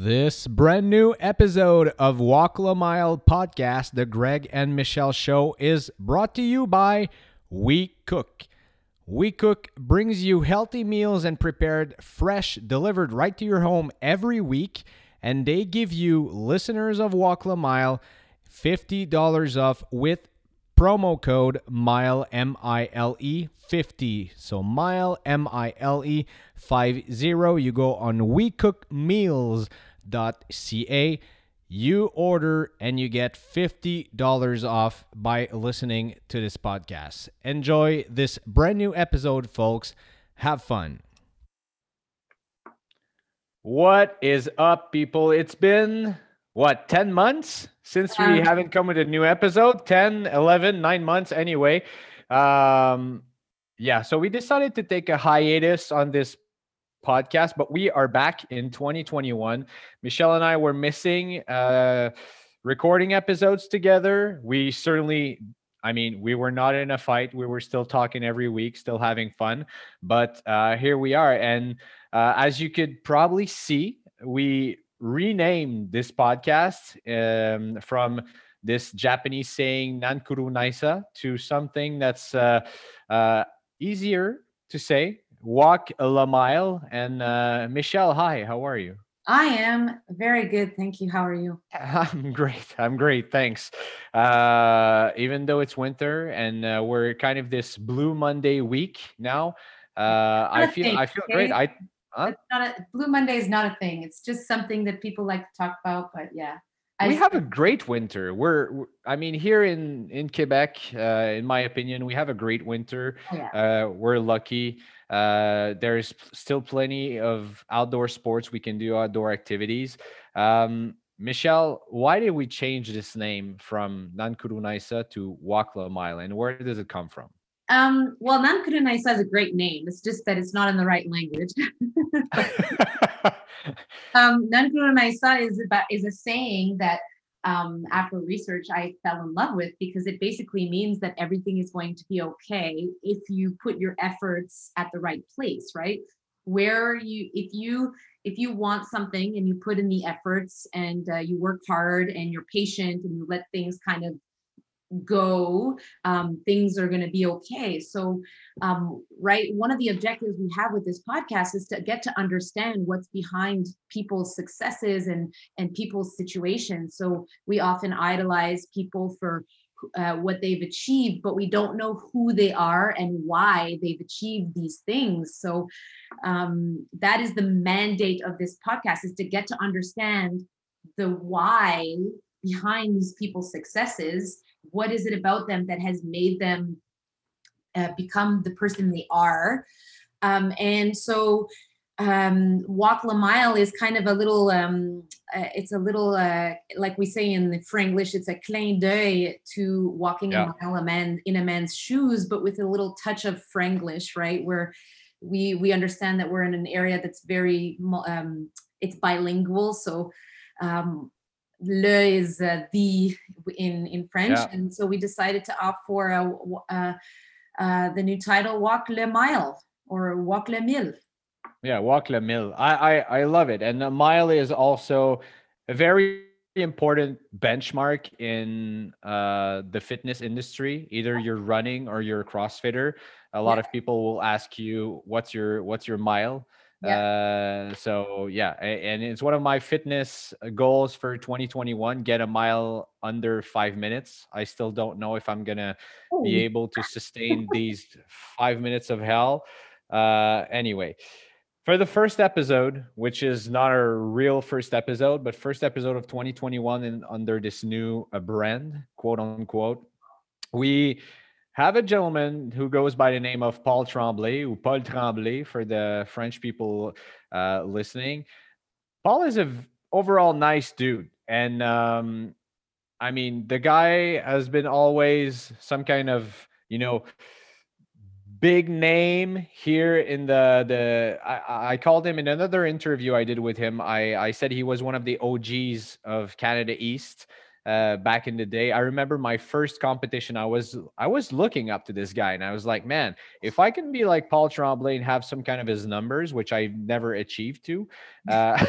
This brand new episode of Walk La Mile podcast, the Greg and Michelle show, is brought to you by We Cook. We Cook brings you healthy meals and prepared fresh, delivered right to your home every week. And they give you, listeners of Walk La Mile, $50 off with promo code mile m i l e 50 so mile m i l e 50 you go on wecookmeals.ca you order and you get $50 off by listening to this podcast. Enjoy this brand new episode folks. Have fun. What is up people? It's been what 10 months since we Um, haven't come with a new episode? 10 11 9 months anyway. Um yeah so we decided to take a hiatus on this podcast but we are back in 2021 michelle and i were missing uh recording episodes together. We certainly i mean we were not in a fight. We were still talking every week still having fun but uh here we are. And uh, as you could probably see we renamed this podcast um, from this Japanese saying "nankuru naisa" to something that's uh, uh, easier to say. Walk a la mile. And uh, Michelle, hi, how are you? I am very good. Thank you. How are you? I'm great. I'm great. Thanks. Uh, even though it's winter and uh, we're kind of this Blue Monday week now, uh, I feel thing, I feel great. I Huh? It's not a, Blue Monday is not a thing. It's just something that people like to talk about. But yeah, we have a great winter. We're, I mean, here in in Quebec, uh, in my opinion, we have a great winter. oh, yeah. Uh, we're lucky. Uh, there's still plenty of outdoor sports we can do, outdoor activities. Um, Michelle, why did we change this name from Nankuru Naisa to Walk La Mile, and where does it come from? Um, well, Nankuru Naisa is a great name. It's just that it's not in the right language. um, Nankuru Naisa is about is a saying that um, after research I fell in love with because it basically means that everything is going to be okay if you put your efforts at the right place, right? Where you if you if you want something and you put in the efforts and uh, you work hard and you're patient and you let things kind of go um, things are going to be okay. So um, right one of the objectives we have with this podcast is to get to understand what's behind people's successes and and people's situations. So we often idolize people for uh, what they've achieved but we don't know who they are and why they've achieved these things. So um, that is the mandate of this podcast is to get to understand the why behind these people's successes what is it about them that has made them uh, become the person they are? Um, and so um, walk la mile is kind of a little um, uh, it's a little uh, like we say in the franglish it's a clin d'oeil to walking Yeah. a mile a man in a man's shoes but with a little touch of franglish right? Where we we understand that we're in an area that's very um, it's bilingual. So um, le is uh, the in in French, Yeah. and so we decided to opt for a, uh, uh, the new title "Walk le Mile" or "Walk le Mille." Yeah, walk la mille. I, I I love it, and a mile is also a very important benchmark in uh, the fitness industry. Either you're running or you're a CrossFitter. A lot Yeah. of people will ask you, "What's your what's your mile?" Uh, so yeah, and it's one of my fitness uh, goals for 2021. Get a mile under five minutes. I still don't know if I'm gonna be able to sustain these five minutes of hell. Uh, anyway, for the first episode, which is not a real first episode, but first episode of 2021 and under this new uh, brand, quote unquote, we have a gentleman who goes by the name of Paul Tremblay, or Paul Tremblay for the French people uh, listening. Paul is a overall nice dude, and um, I mean the guy has been always some kind of you know big name here in the the I, I- I called him in another interview I did with him. I I said he was one of the OGs of Canada East. Uh, back in the day. I remember my first competition. I was I was looking up to this guy, and I was like, man, if I can be like Paul Tremblay and have some kind of his numbers, which I never achieved to. Uh,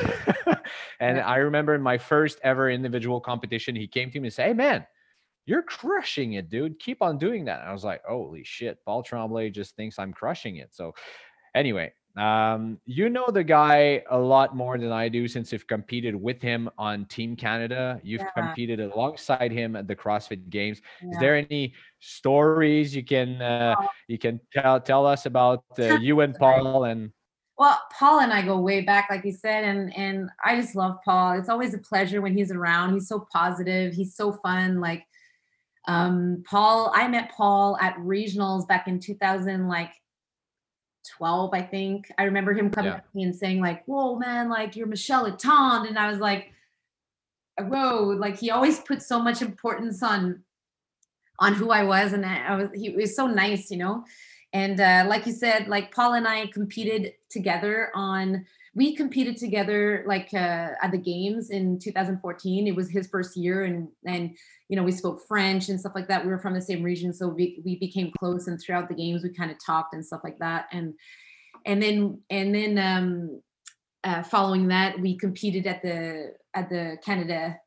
and. I remember in my first ever individual competition, he came to me and said, "Hey, man." You're crushing it, dude. Keep on doing that. And I was like, holy shit, Paul Tremblay just thinks I'm crushing it. So, anyway, um, you know the guy a lot more than I do since you've competed with him on Team Canada. You've Yeah. competed alongside him at the CrossFit Games. Is there any stories you can uh, Oh. you can tell tell us about uh, you and Paul and Well, Paul and I go way back, like you said, and and I just love Paul. It's always a pleasure when he's around. He's so positive. He's so fun. Like um Paul, I met Paul at regionals back in 2000, like 12, I think. I remember him coming Yeah. up to me and saying, like, whoa, man, like you're Michelle Letendre. And I was like, whoa, like he always put so much importance on on who I was. And I, I was he was so nice, you know. And uh, like you said, like Paul and I competed together on. We competed together like uh, at the games in 2014. It was his first year, and and you know we spoke French and stuff like that. We were from the same region, so we we became close. And throughout the games, we kind of talked and stuff like that. And and then and then um, uh, following that, we competed at the at the Canada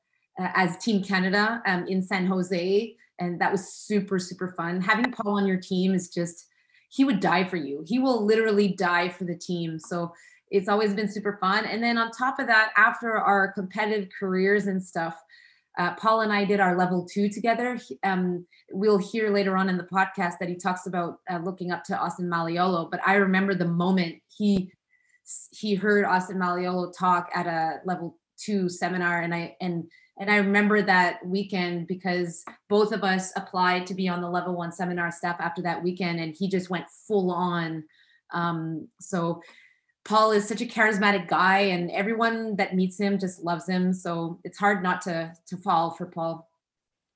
uh, as Team Canada um, in San Jose, and that was super super fun. Having Paul on your team is just he would die for you. He will literally die for the team. So it's always been super fun. And then on top of that, after our competitive careers and stuff, uh, Paul and I did our level two together. Um, we'll hear later on in the podcast that he talks about uh, looking up to Austin Malleolo. But I remember the moment he he heard Austin Malleolo talk at a level two seminar, and I and and I remember that weekend because both of us applied to be on the level one seminar staff after that weekend, and he just went full on. Um, so Paul is such a charismatic guy, and everyone that meets him just loves him. So it's hard not to to fall for Paul.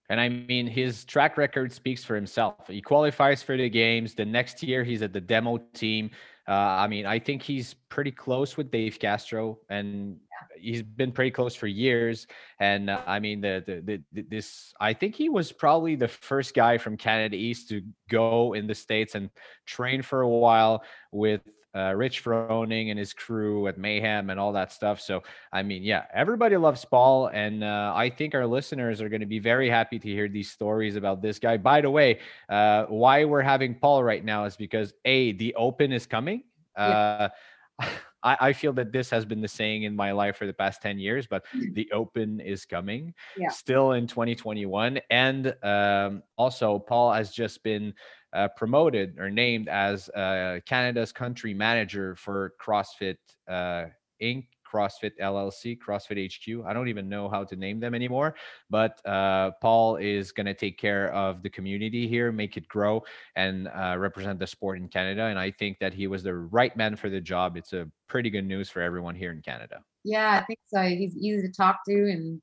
And I mean, his track record speaks for himself. He qualifies for the games. The next year, he's at the demo team. Uh, I mean, I think he's pretty close with Dave Castro, and he's been pretty close for years. And uh, I mean, the, the, the the this I think he was probably the first guy from Canada East to go in the states and train for a while with uh, Rich Froning and his crew at Mayhem and all that stuff. So I mean, yeah, everybody loves Paul, and uh, I think our listeners are going to be very happy to hear these stories about this guy. By the way, uh, why we're having Paul right now is because a the Open is coming. Uh, I, I feel that this has been the saying in my life for the past 10 years, but the Open is coming Yeah. still in 2021. And um, also, Paul has just been uh, promoted or named as uh, Canada's country manager for CrossFit uh, Inc., CrossFit LLC, CrossFit HQ. I don't even know how to name them anymore, but uh, Paul is going to take care of the community here, make it grow, and uh, represent the sport in Canada. And I think that he was the right man for the job. It's a pretty good news for everyone here in Canada. Yeah, I think so. He's easy to talk to, and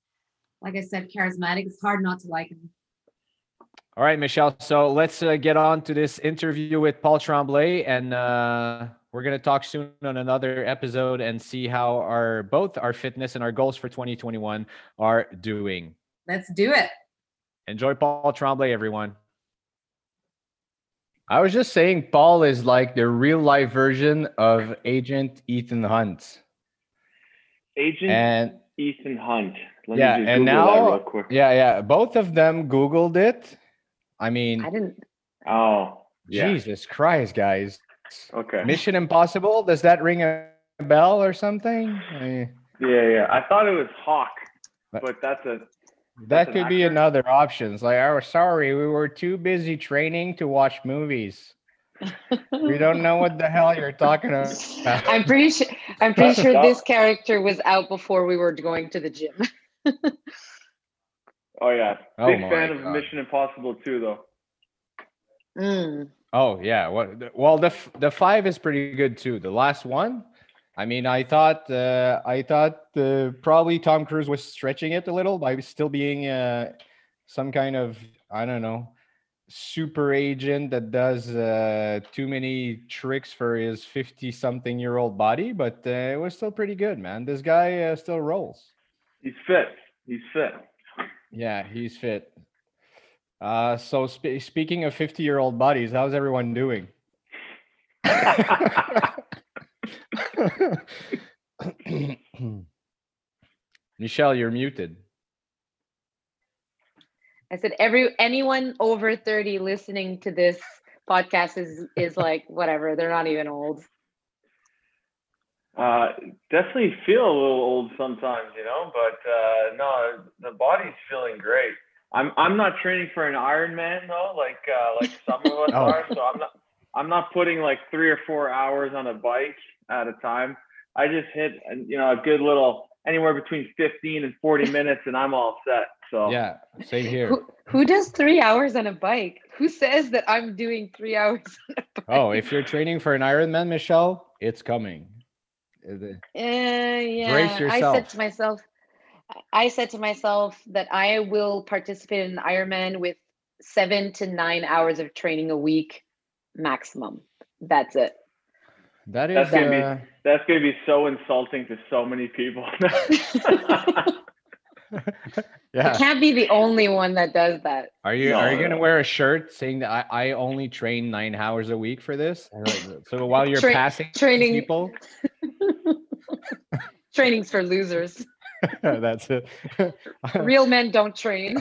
like I said, charismatic. It's hard not to like him. All right, Michelle. So let's uh, get on to this interview with Paul Tremblay, and uh, we're gonna talk soon on another episode and see how our both our fitness and our goals for 2021 are doing. Let's do it. Enjoy Paul Tremblay, everyone. I was just saying, Paul is like the real life version of Agent Ethan Hunt, Agent and Ethan Hunt. Let Yeah, me just and Google now- that real quick. yeah, yeah, both of them Googled it. I mean, I didn't. Oh, yeah. Jesus Christ, guys. Okay. Mission Impossible. Does that ring a bell or something? I- Yeah, yeah. I thought it was Hawk, But- but that's a that That's an could be another option. It's like, oh, sorry, we were too busy training to watch movies. We don't know what the hell you're talking about. I'm pretty sure. I'm pretty sure this character was out before we were going to the gym. oh yeah. Oh Big my fan of God. Mission Impossible too, though. Mm. Oh yeah. What? Well, the the five is pretty good too. The last one. I mean, I thought uh, I thought uh, probably Tom Cruise was stretching it a little by still being uh, some kind of I don't know super agent that does uh, too many tricks for his 50 something year old body, but uh, it was still pretty good, man. This guy uh, still rolls. He's fit. He's fit. Yeah, he's fit. Uh, so sp- speaking of 50 year old buddies, how's everyone doing? Michelle, you're muted. I said every anyone over 30 listening to this podcast is is like whatever, they're not even old. Uh, definitely feel a little old sometimes, you know, but uh, no, the body's feeling great. I'm I'm not training for an Ironman though, like uh, like some of us Oh. are. So I'm not I'm not putting like three or four hours on a bike at a time. I just hit you know a good little anywhere between 15 and 40 minutes, and I'm all set. So Yeah, same here. Who who does three hours on a bike? Who says that I'm doing three hours on a bike? Oh, if you're training for an Ironman, Michelle, it's coming. Uh, the- Uh, yeah. I said to myself, I said to myself that I will participate in an Ironman with seven to nine hours of training a week maximum. That's it. That is, That's gonna be- uh, that's gonna be so insulting to so many people. I yeah. can't be the only one that does that. Are you are you gonna wear a shirt saying that I, I only train nine hours a week for this? So while you're Tra- passing training- people, Training's for losers. that's it. Real men don't train.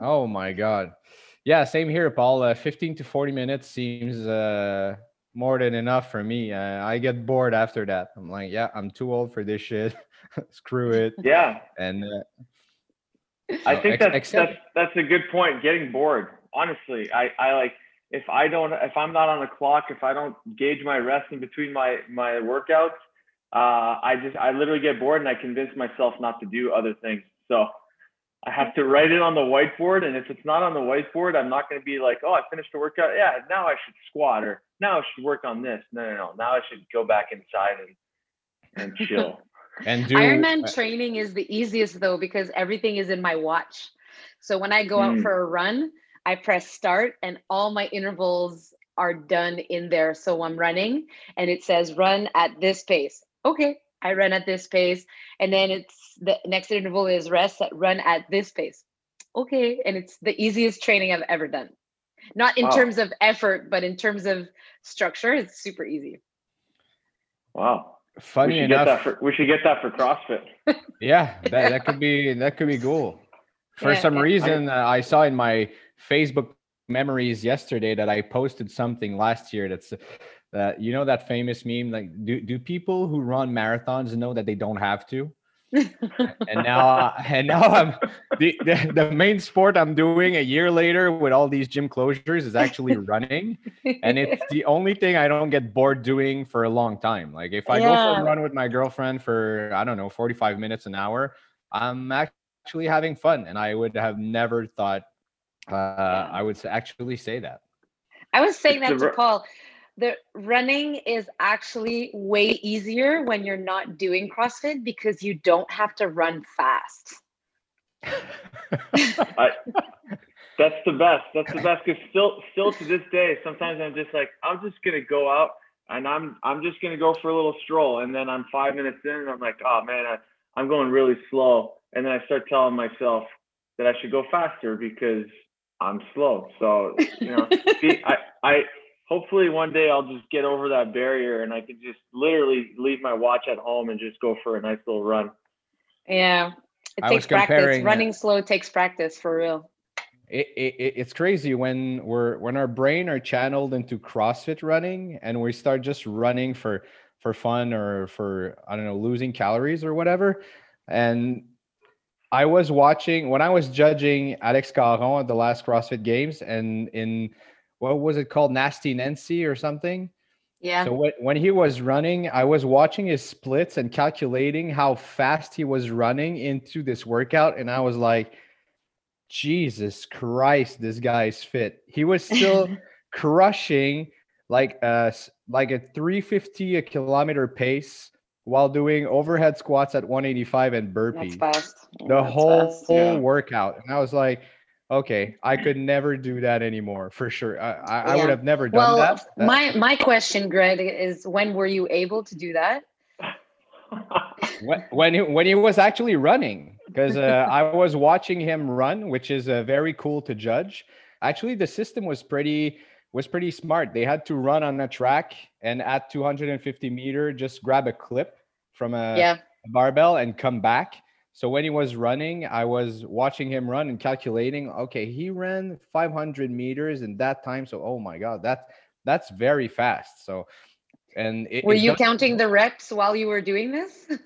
oh my god yeah same here paul uh, 15 to 40 minutes seems uh more than enough for me uh, i get bored after that i'm like yeah i'm too old for this shit screw it yeah, and uh, I no, think that's except- that's that's a good point. Getting bored. Honestly, I I like if I don't if I'm not on the clock, if I don't gauge my rest in between my my workouts, uh, I just I literally get bored and I convince myself not to do other things. So I have to write it on the whiteboard, and if it's not on the whiteboard, I'm not going to be like, oh, I finished the workout. Yeah, now I should squat, or now I should work on this. No, no, no. Now I should go back inside and and chill. and do Ironman training is the easiest though because everything is in my watch. So when I go out Mm. for a run, I press start and all my intervals are done in there. So I'm running and it says run at this pace. Okay, I run at this pace. And then it's the next interval is rest at run at this pace. Okay, and it's the easiest training I've ever done. Not in Wow. terms of effort, but in terms of structure, it's super easy. Wow. funny we should get that enough for we should get that for CrossFit. yeah that, that could be that could be cool for Yeah, some I- reason uh, i saw in my facebook memories yesterday that i posted something last year that's uh, you know that famous meme like do, do people who run marathons know that they don't have to? And now and now i'm the, the the main sport i'm doing a year later with all these gym closures is actually running. And it's the only thing i don't get bored doing for a long time. Like if i go for a run with my girlfriend for i don't know 45 minutes an hour i'm actually having fun. And i would have never thought uh i would actually say that. I was saying It's that to ru- Paul. The running is actually way easier when you're not doing CrossFit because you don't have to run fast. I, that's the best. That's the best. Because still, still to this day, sometimes I'm just like, I'm just gonna go out and I'm, I'm just gonna go for a little stroll, and then I'm five minutes in, and I'm like, oh man, I, I'm going really slow, and then I start telling myself that I should go faster because I'm slow. So you know, I, I, hopefully one day I'll just get over that barrier, and I can just literally leave my watch at home and just go for a nice little run. Yeah. It I takes practice. comparing, Running slow takes practice for real. it, it, it- it's crazy when we're when our brain are channeled into CrossFit running and we start just running for for fun or for I don't know losing calories or whatever. And I was watching when I was judging Alex Caron at the last CrossFit Games and in what was it called Nasty Nancy or something. Yeah. So when, when he was running, I was watching his splits and calculating how fast he was running into this workout, and I was like, Jesus Christ, this guy's fit. He was still crushing like uh, a like a 350 a kilometer pace while doing overhead squats at 185 and That's burpees fast. the That's whole fast. Yeah. workout and i was like okay i could never do that anymore for sure i, I, I would have never done Well, that, That- my my question, Greg, is when were you able to do that? when when he, when he was actually running because uh, I was watching him run, which is uh, very cool to judge. Actually, the system was pretty was pretty smart. They had to run on a track and at 250 meter, just grab a clip from a, yeah. a barbell and come back. So when he was running, I was watching him run and calculating. Okay, he ran 500 meters in that time. So oh my god, that that's very fast. So and it, Were it you counting the reps while you were doing this?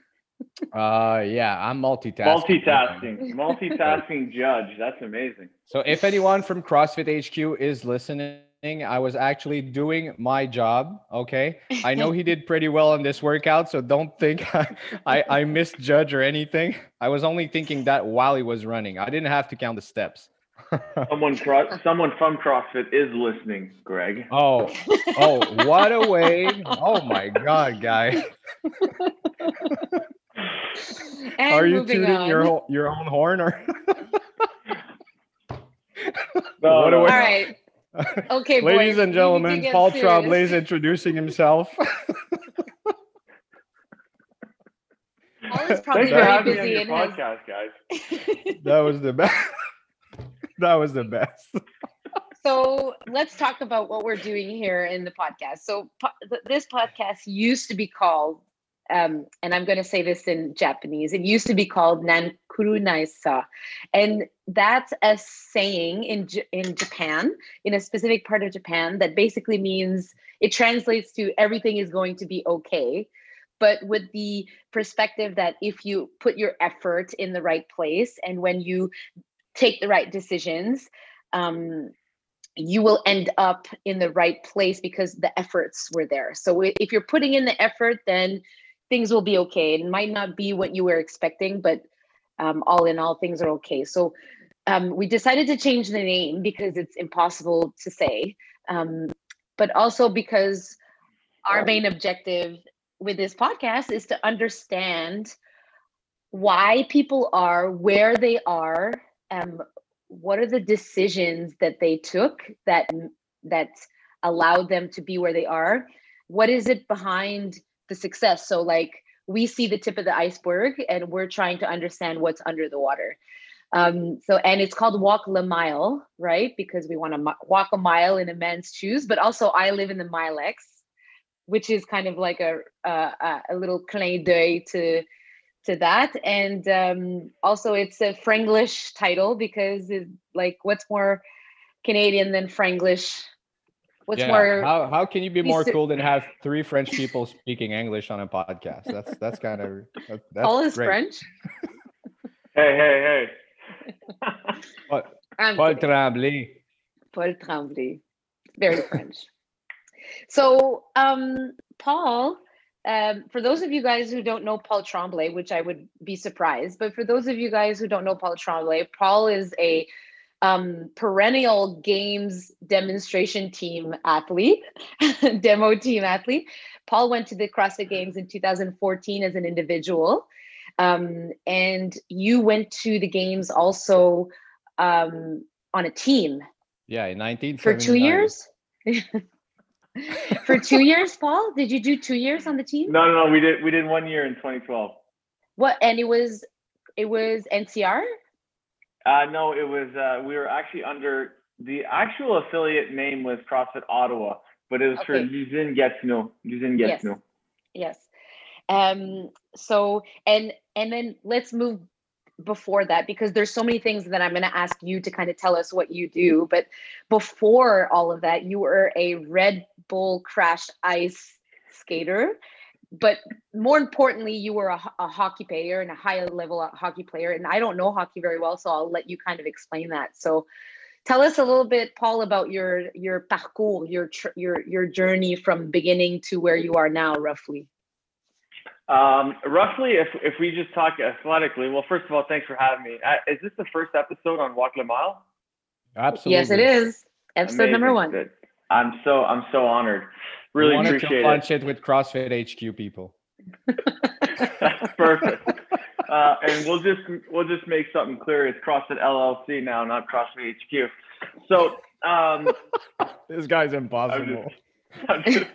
Uh, yeah, I'm multitasking. Multitasking, multitasking judge. That's amazing. So if anyone from CrossFit HQ is listening, I was actually doing my job. Okay. I know he did pretty well on this workout, so don't think I, I, I misjudge or anything. I was only thinking that while he was running. I didn't have to count the steps. Someone, cro- someone from CrossFit is listening, Greg. oh, oh, what a way. Oh my god, guy. And Are you moving tooting on. your your own horn or No, What a way- All right. Okay, Ladies need and gentlemen, Paul serious. Tremblay is introducing himself. Paul is probably Thanks very having me on busy has podcast, guys. that was the best. that was the best. so let's talk about what we're doing here in the podcast. So po- th- this podcast used to be called, um, and I'm going to say this in Japanese. It used to be called Nankuru Naisa, and that's a saying in J- in Japan, in a specific part of Japan, that basically means it translates to everything is going to be okay. But with the perspective that if you put your effort in the right place and when you take the right decisions, um, you will end up in the right place because the efforts were there. So if you're putting in the effort, then things will be okay. It might not be what you were expecting, but um, all in all, things are okay. So um, we decided to change the name because it's impossible to say, um, but also because our main objective with this podcast is to understand why people are where they are um, what are the decisions that they took that that allowed them to be where they are what is it behind the success. So like we see the tip of the iceberg and we're trying to understand what's under the water. Um, so and it's called walk the mile right? Because we want to walk a mile in a man's shoes but also i live in the Mile-Ex which is kind of like a a, a- a little clin d'oeil to to that. And um, also it's a franglish title because it, like what's more canadian than franglish what's Yeah, more How, how can you be more cool than have three French people speaking English on a podcast? That's that's kind of that, that's paul is great. french Hey, hey, hey. Paul, Paul. Tremblay. Paul Tremblay. Very French. So, um, Paul, um, for those of you guys who don't know Paul Tremblay, which I would be surprised, but for those of you guys who don't know Paul Tremblay, Paul is a um, perennial games demonstration team athlete, demo team athlete. Paul went to the CrossFit Games in 2014 as an individual. Um, and you went to the games also um, on a team Yeah, in 19 for two years for two years paul did you do two years on the team No, no, no. We did we did one year in 2012. what and it was it was ncr Uh, no, it was uh, we were actually under the actual affiliate name was CrossFit Ottawa, but it was for Okay. Usine Gatineau. Usine Yes. Gatineau. yes um so and and then let's move before that because there's so many things that i'm going to ask you to kind of tell us what you do but before all of that you were a red bull crashed ice skater but more importantly you were a, a hockey player and a high level hockey player and i don't know hockey very well so i'll let you kind of explain that so tell us a little bit paul about your your parcours your tr- your your journey from beginning to where you are now roughly Um, roughly, if if we just talk athletically, well, first of all, thanks for having me. Uh, is this the first episode on Walk Le Mile? Absolutely. yes it is episode number one I'm so I'm so honored. Really wanted appreciate to it. launch it with CrossFit HQ people. Perfect. Uh, and we'll just we'll just make something clear. It's CrossFit LLC now, not CrossFit HQ. So um, This guy's I'm impossible. just, I'm just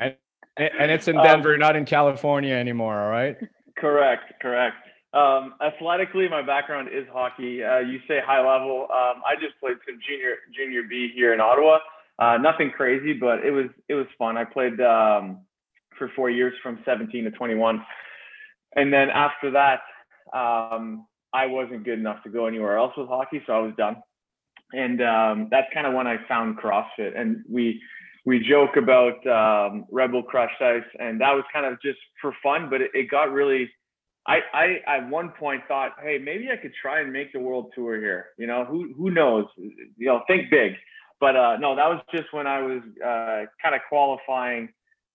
And and it's in Um, Denver, not in California anymore. All right. correct, correct. Um, athletically, my background is hockey. Uh, you say high level. Um, I just played some junior junior B here in Ottawa. Uh, nothing crazy, but it was it was fun. I played um, for four years from 17 to 21, and then after that, um, I wasn't good enough to go anywhere else with hockey, so I was done. And um, that's kind of when I found CrossFit, and we we joke about um, Red Bull Crashed Ice, and that was kind of just for fun, but it, it got really. I, I at one point thought, hey, maybe I could try and make the world tour here. You know, who who knows? You know, think big. But uh, no, that was just when I was uh, kind of qualifying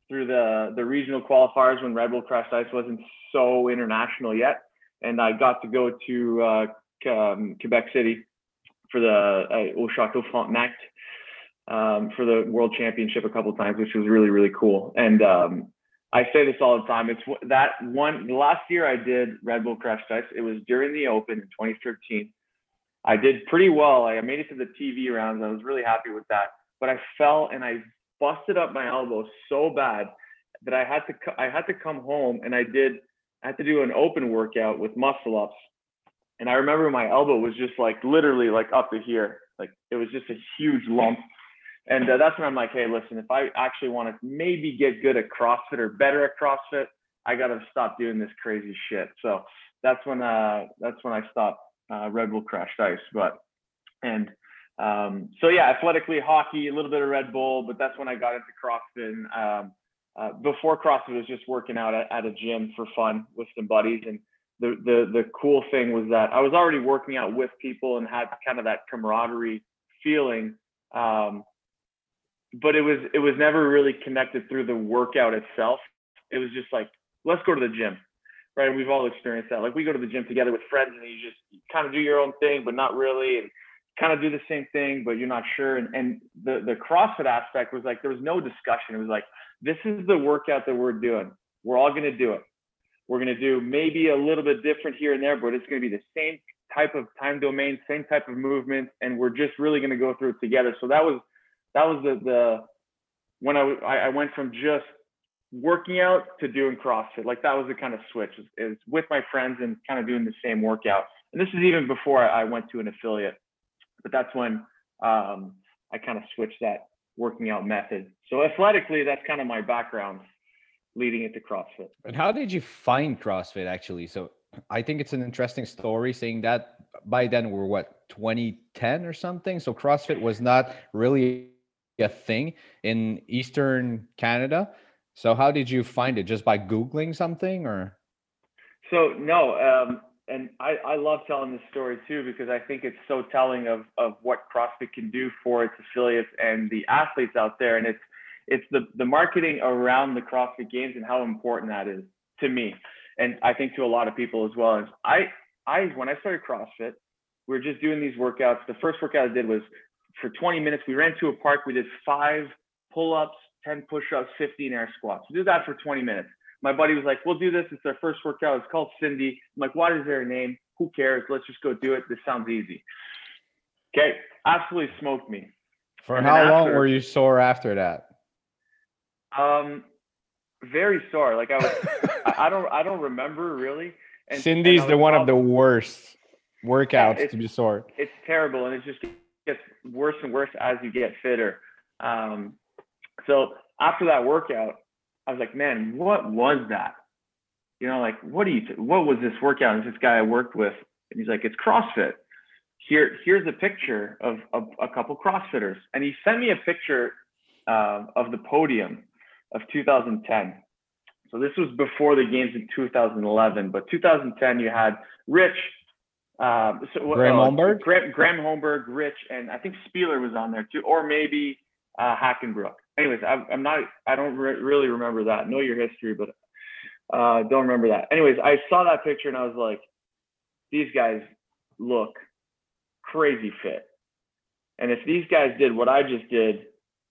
through the the regional qualifiers when Red Bull Crashed Ice wasn't so international yet, and I got to go to uh, um, Quebec City for the uh, Au Château Frontenac um, for the World Championship a couple times, which was really really cool. And um, I say this all the time. It's that one. Last year I did Red Bull Crashed Ice. It was during the Open in 2013. I did pretty well. I made it to the TV rounds. I was really happy with that. But I fell and I busted up my elbow so bad that I had to I had to come home and I did I had to do an open workout with muscle ups. And I remember my elbow was just like literally like up to here. Like it was just a huge lump. And uh, that's when I'm like, hey, listen, if I actually want to maybe get good at CrossFit or better at CrossFit, I got to stop doing this crazy shit. So that's when uh that's when I stopped uh, Red Bull Crashed Ice. But and um, so yeah, athletically hockey, a little bit of Red Bull, but that's when I got into CrossFit. And, um, uh, before CrossFit was just working out at, at, a gym for fun with some buddies. And the the the cool thing was that I was already working out with people and had kind of that camaraderie feeling. Um, but it was it was never really connected through the workout itself. It was just like, let's go to the gym right? We've all experienced that. Like we go to the gym together with friends and you just kind of do your own thing, but not really, and kind of do the same thing, but you're not sure. And, and the, the CrossFit aspect was like, there was no discussion. It was like, this is the workout that we're doing. We're all going to do it. We're going to do maybe a little bit different here and there, but it's going to be the same type of time domain, same type of movement. And we're just really going to go through it together. So that was, that was the, the, when I, I went from just working out to doing CrossFit. Like that was the kind of switch is, is with my friends and kind of doing the same workout. And this is even before I went to an affiliate, but that's when um, I kind of switched that working out method. So athletically, that's kind of my background leading into CrossFit. And how did you find CrossFit actually? So I think it's an interesting story saying that by then we're what 2010 or something. So CrossFit was not really a thing in Eastern Canada. So how did you find it? Just by Googling something or? So no, um, and I, I love telling this story too because I think it's so telling of, of what CrossFit can do for its affiliates and the athletes out there. And it's it's the, the marketing around the CrossFit Games and how important that is to me. And I think to a lot of people as well. As I I when I started CrossFit, we were just doing these workouts. The first workout I did was for 20 minutes. We ran to a park. We did five pull-ups, 10 push-ups, 15 air squats. Do that for 20 minutes. My buddy was like, we'll do this. It's our first workout. It's called Cindy. I'm like, what is their name? Who cares? Let's just go do it. This sounds easy. Okay. Absolutely smoked me. For and how after, long were you sore after that? Um, very sore. Like I was, I, don't, I don't remember really. And, Cindy's and the one of the worst workouts to be sore. It's terrible. And it just gets worse and worse as you get fitter. Um, so after that workout, I was like, man, what was that? You know, like, what do you, th- what was this workout? And this guy I worked with, and he's like, it's CrossFit. Here, here's a picture of, of a couple CrossFitters. And he sent me a picture uh, of the podium of 2010. So this was before the games in 2011, but 2010 you had Rich, uh, so, Graham uh, Holmberg, Graham, Graham Holmberg, Rich, and I think Spealler was on there too, or maybe uh, Hackenbrook anyways, I, I'm not, I don't re- really remember that. Know your history, but uh, don't remember that. Anyways, I saw that picture and I was like, these guys look crazy fit. And if these guys did what I just did,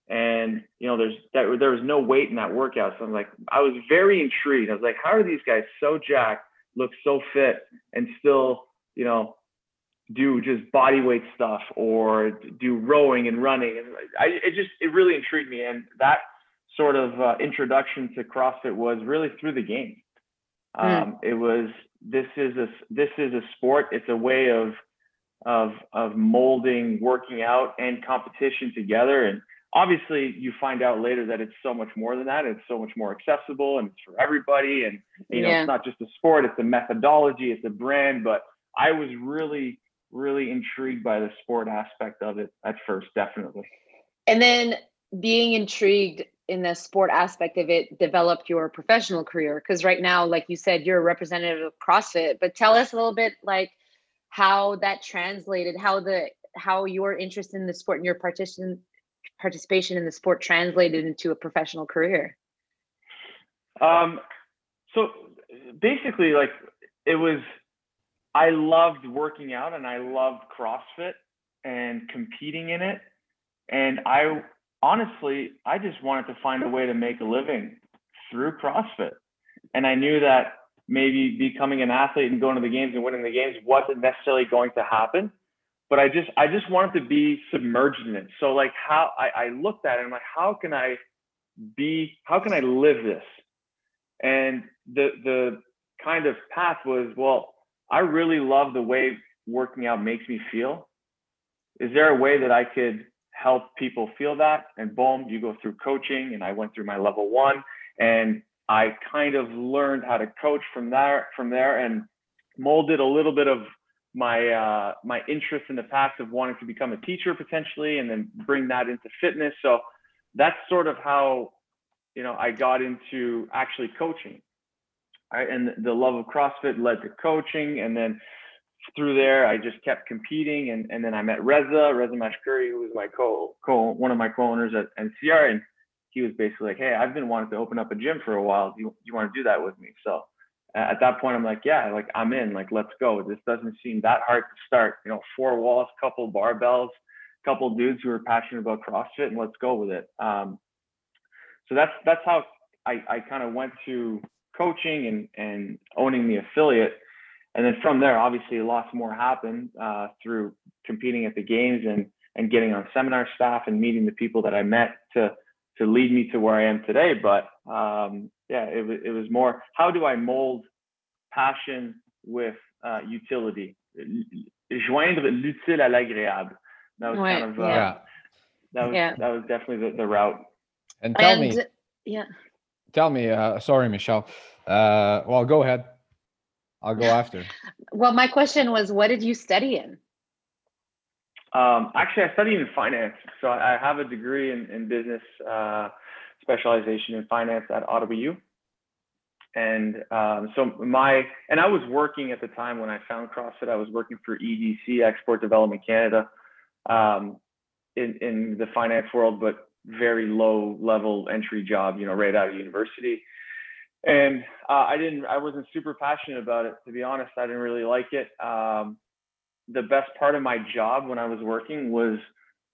and you know, there's that there was no weight in that workout, so I'm like, I was very intrigued. I was like, how are these guys so jacked, look so fit, and still, you know, do just body weight stuff or do rowing and running. And I, it just, it really intrigued me. And that sort of uh, introduction to CrossFit was really through the game. Mm. Um, It was this is a this is a sport. It's a way of of of molding working out and competition together. And obviously, you find out later that it's so much more than that. It's so much more accessible and it's for everybody. And you know, Yeah. it's not just a sport; it's a methodology, it's a brand. But I was really really intrigued by the sport aspect of it at first, definitely. And then being intrigued in the sport aspect of it developed your professional career because right now like you said you're a representative of CrossFit but tell us a little bit like how that translated how the how your interest in the sport and your partition participation in the sport translated into a professional career. Um, so basically, like it was, I loved working out and I loved CrossFit and competing in it. And I honestly, I just wanted to find a way to make a living through CrossFit. And I knew that maybe becoming an athlete and going to the games and winning the games wasn't necessarily going to happen. But I just, I just wanted to be submerged in it. So like how I, I looked at it, I'm like, how can I be, how can I live this? and the the kind of path was well i really love the way working out makes me feel. Is there a way that i could help people feel that? And boom you go through coaching and i went through my level one and i kind of learned how to coach from there from there and molded a little bit of my uh, my interest in the past of wanting to become a teacher potentially and then bring that into fitness. So that's sort of how you know, I got into actually coaching. Right? And the love of CrossFit led to coaching. And then through there, I just kept competing. And, and then I met Reza, Reza Mashkuri, who was my co, co one of my co-owners at NCR. And he was basically like, Hey, I've been wanting to open up a gym for a while. Do you, you want to do that with me? So at that point, I'm like, yeah, like I'm in, like, let's go. This doesn't seem that hard to start, you know, four walls, couple barbells, couple dudes who are passionate about CrossFit and let's go with it. Um, so that's that's how I, I kind of went to coaching and and owning the affiliate, and then from there, obviously, lots more happened uh, through competing at the games and and getting on seminar staff and meeting the people that I met to to lead me to where I am today. But um, yeah, it was it was more how do I mold passion with uh, utility, joindre l'utile à l'agréable. That was Ouais, kind of uh, yeah. that was Yeah. that was definitely the, the route. And tell me, yeah. Tell me. Uh, sorry, Michelle. Uh, well, go ahead. I'll go after. Well, my question was what did you study in? Um, actually, I studied in finance, so I I have a degree in, in business uh, specialization in finance at Ottawa U. And um, so my and I was working at the time when I found CrossFit. I was working for EDC Export Development Canada um, in in the finance world, but very low level entry job. You know, right out of university. And uh, I didn't. I wasn't super passionate about it, to be honest. I didn't really like it. Um, the best part of my job when I was working was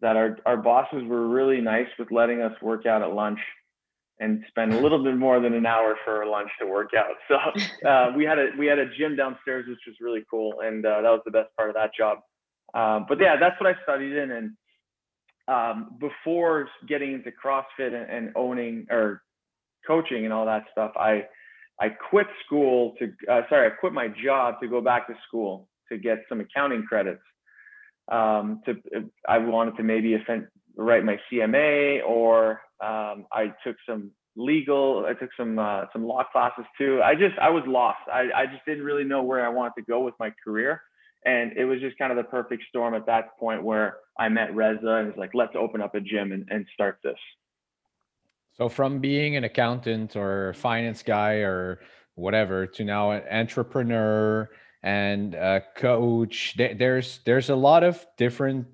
that our, our bosses were really nice with letting us work out at lunch and spend a little bit more than an hour for lunch to work out. So uh, we had a we had a gym downstairs, which was really cool, and uh, that was the best part of that job. Um, but yeah, that's what I studied in, and um, before getting into CrossFit and, and owning or coaching and all that stuff, I I quit school to uh, sorry, I quit my job to go back to school to get some accounting credits. Um, to I wanted to maybe offend, write my CMA, or um, I took some legal. I took some uh, some law classes too. I just I was lost. I I just didn't really know where I wanted to go with my career, and it was just kind of the perfect storm at that point where I met Reza and was like, let's open up a gym and, and start this. So from being an accountant or finance guy or whatever to now an entrepreneur and a coach, there's there's a lot of different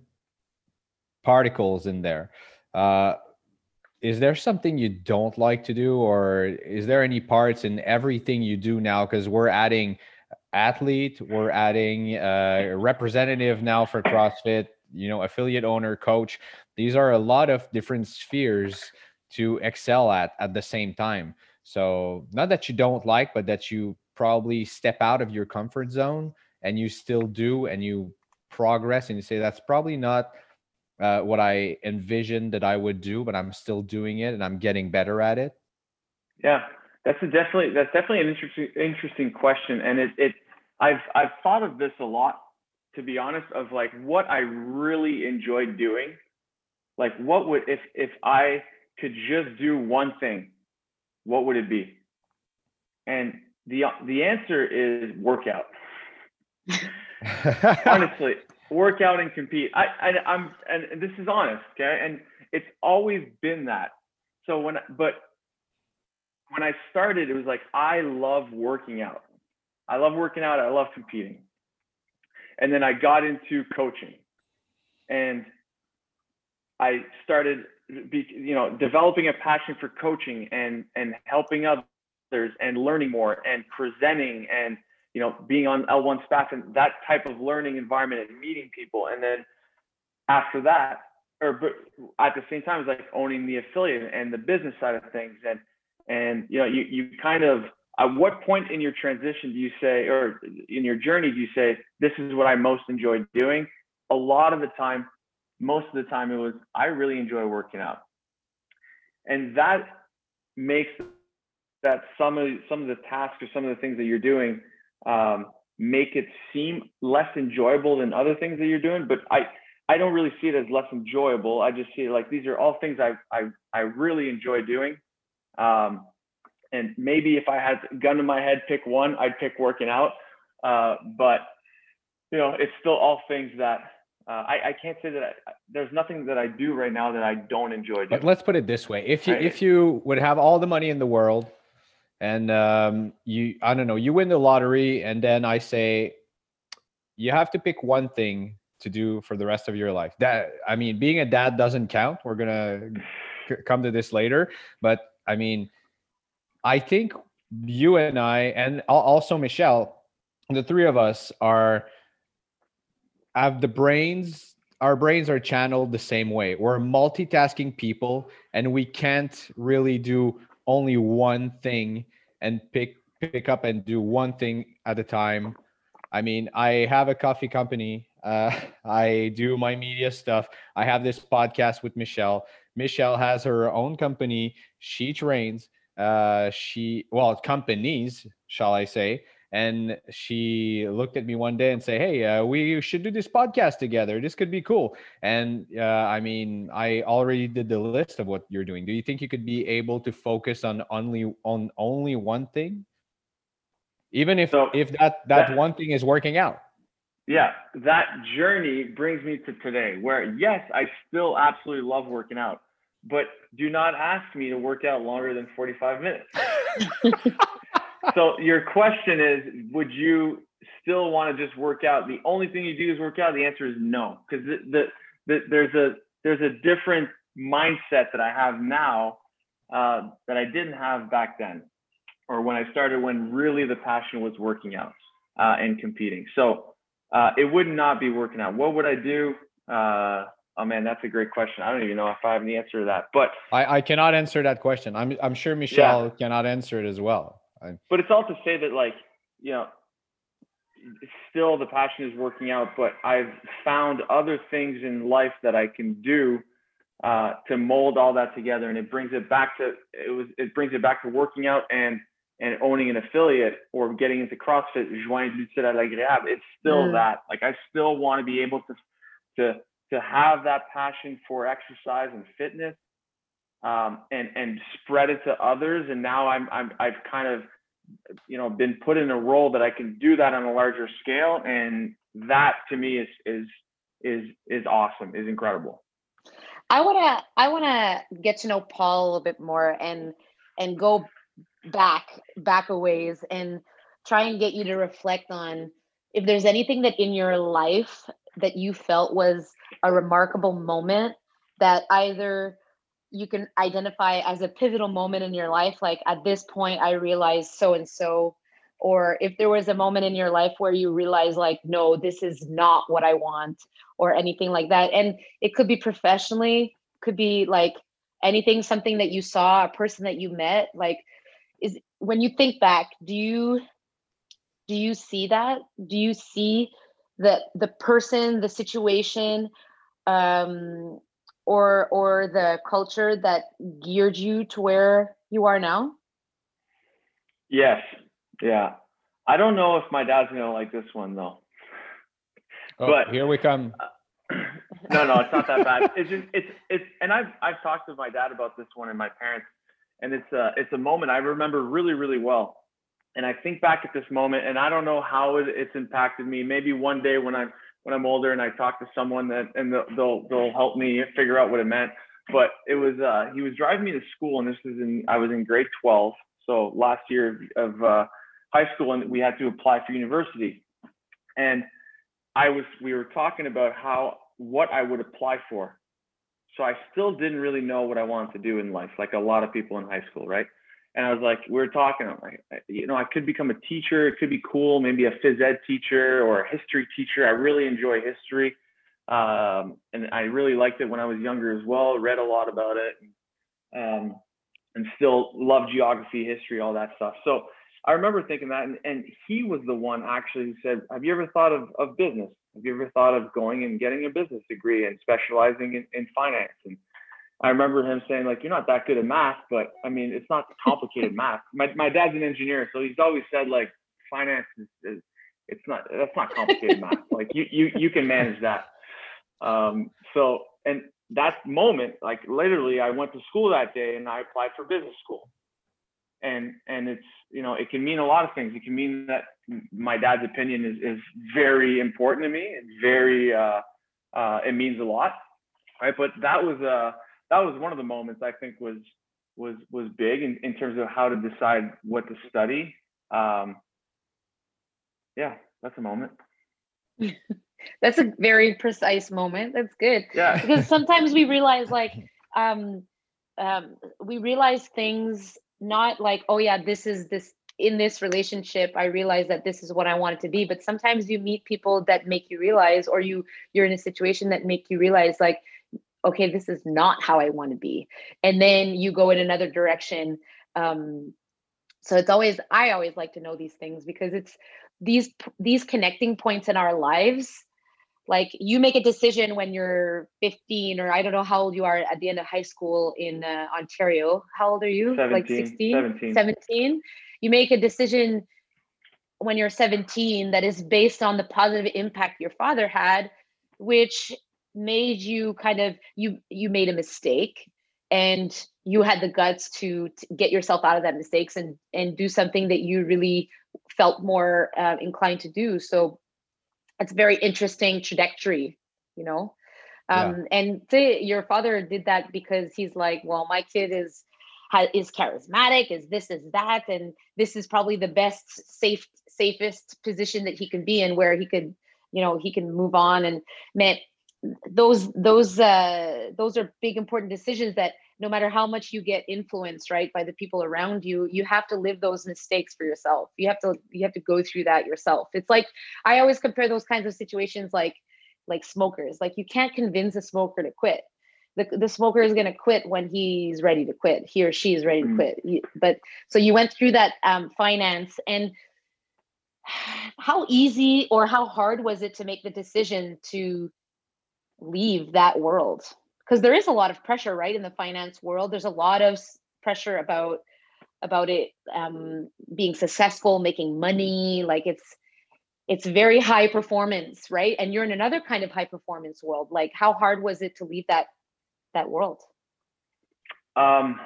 particles in there. Uh, is there something you don't like to do, or is there any parts in everything you do now? Because we're adding athlete, we're adding uh, representative now for CrossFit. You know, affiliate owner, coach. These are a lot of different spheres to excel at at the same time. So not that you don't like, but that you probably step out of your comfort zone and you still do and you progress and you say that's probably not uh, what I envisioned that I would do, but I'm still doing it and I'm getting better at it. Yeah, That's a definitely that's definitely an interesting interesting question, and it it I've I've thought of this a lot to be honest of like what I really enjoyed doing. Like what would if if I could just do one thing, what would it be? And the the answer is workout. Honestly, workout and compete. I, I I'm and this is honest, okay? And it's always been that. So when but when I started, it was like I love working out. I love working out. I love competing. And then I got into coaching, and I started, you know, developing a passion for coaching and and helping others and learning more and presenting and you know being on L1 staff and that type of learning environment and meeting people. And then after that, or at the same time, it's like owning the affiliate and the business side of things and and you know you you kind of at what point in your transition do you say or in your journey do you say this is what i most enjoy doing a lot of the time most of the time it was i really enjoy working out. And that makes that some of some of the tasks or some of the things that you're doing um, make it seem less enjoyable than other things that you're doing but i i don't really see it as less enjoyable. I just see it like these are all things i i, I really enjoy doing um, and maybe if I had a gun to my head, pick one, I'd pick working out. Uh, but you know, it's still all things that uh, I, I, can't say that I, there's nothing that I do right now that I don't enjoy doing. But let's put it this way: if you if you would have all the money in the world, and um, you I don't know, you win the lottery, and then I say you have to pick one thing to do for the rest of your life. That I mean, being a dad doesn't count. We're gonna come to this later, but I mean, I think you and I, and also Michelle, the three of us are have the brains. Our brains are channeled the same way. We're multitasking people, and we can't really do only one thing and pick pick up and do one thing at a time. I mean, I have a coffee company. Uh, I do my media stuff. I have this podcast with Michelle. Michelle has her own company. She trains. Uh, she well companies, shall I say? And she looked at me one day and say, "Hey, uh, we should do this podcast together. This could be cool." And uh, I mean, I already did the list of what you're doing. Do you think you could be able to focus on only on only one thing, even if so if that that, that one thing is working out? yeah, that journey brings me to today where, yes, I still absolutely love working out, but do not ask me to work out longer than 45 minutes. so, your question is Would you still want to just work out? The only thing you do is work out? The answer is no, because the, the, the, there's, a, there's a different mindset that I have now uh, that I didn't have back then, or when I started, when really the passion was working out uh, and competing. So, uh, it would not be working out. What would I do? Oh man, that's a great question. I don't even know if I have the answer to that. But I, I cannot answer that question. I'm I'm sure Michelle yeah. cannot answer it as well. I, but it's all to say that like you know, still the passion is working out. But I've found other things in life that I can do uh, to mold all that together, and it brings it back to it was it brings it back to working out and and owning an affiliate or getting into CrossFit, joindre l'utile à l'agréable, it's still mm. that. Like I still want to be able to to to have that passion for exercise and fitness, um, and and spread it to others. And now I'm I'm I've kind of you know been put in a role that I can do that on a larger scale, and that to me is is is is awesome, is incredible. I wanna I wanna get to know Paul a little bit more and and go back back a ways and try and get you to reflect on if there's anything that in your life that you felt was a remarkable moment that either you can identify as a pivotal moment in your life like at this point i realized so and so or if there was a moment in your life where you realize like no this is not what i want or anything like that. And it could be professionally could be like anything something that you saw a person that you met like is when you think back do you do you see that? Do you see that the person the situation um or or the culture that geared you to where you are now Yes. Yeah. I don't know if my dad's gonna like this one though. Oh, But- here we come. no, no, it's not that bad. It's just it's it's and I've I've talked to my dad about this one and my parents, and it's a it's a moment I remember really really well. And I think back at this moment, and I don't know how it, it's impacted me. Maybe one day when I'm when I'm older and I talk to someone that and they'll they'll, they'll help me figure out what it meant. But it was uh, he was driving me to school, and this was in I was in grade 12, so last year of uh, high school, and we had to apply for university. And I was we were talking about how what I would apply for. So I still didn't really know what I wanted to do in life, like a lot of people in high school, right? And I was like, we were talking, I'm like, you know, I could become a teacher. It could be cool, maybe a phys ed teacher or a history teacher. I really enjoy history. Um, and I really liked it when I was younger as well, read a lot about it. Um, and still love geography, history, all that stuff. So I remember thinking that, and, and he was the one actually who said, "Have you ever thought of, of business? Have you ever thought of going and getting a business degree and specializing in, in finance?" And I remember him saying, "Like you're not that good at math, but I mean, it's not complicated math." My my dad's an engineer, so he's always said like finance is, is it's not that's not complicated math. Like you you you can manage that. Um, so and that moment, like literally, I went to school that day and I applied for business school and and it's you know it can mean a lot of things it can mean that my dad's opinion is, is very important to me it's very uh, uh, it means a lot right but that was uh that was one of the moments i think was was was big in, in terms of how to decide what to study um yeah that's a moment That's a very precise moment. That's good. yeah because sometimes we realize like um um we realize things not like oh yeah this is this in this relationship i realize that this is what i want it to be but sometimes you meet people that make you realize or you you're in a situation that make you realize like okay this is not how i want to be. And then you go in another direction um so it's always i always like to know these things because it's these these connecting points in our lives like you make a decision when you're 15 or i don't know how old you are at the end of high school in uh, ontario. How old are you? Like 16 17. 17 you make a decision when you're 17 that is based on the positive impact your father had which made you kind of you you made a mistake and you had the guts to, to get yourself out of that mistakes and and do something that you really felt more uh, inclined to do. So it's a very interesting trajectory you know? Yeah. um and say your father did that because he's like well my kid is ha- is charismatic is this is that and this is probably the best safe safest position that he can be in where he could you know he can move on. And man those those uh those are big important decisions that no matter how much you get influenced right by the people around you you have to live those mistakes for yourself. You have to you have to go through that yourself. It's like i always compare those kinds of situations like like smokers. Like you can't convince a smoker to quit. The, the smoker is going to quit when he's ready to quit. He or she is ready to Mm. quit. But so you went through that um, finance and how easy or how hard was it to make the decision to leave that world. Because there is a lot of pressure right in the finance world. There's a lot of pressure about about it um, being successful making money like it's it's very high performance right? And you're in another kind of high performance world. Like how hard was it to leave that that world? Um,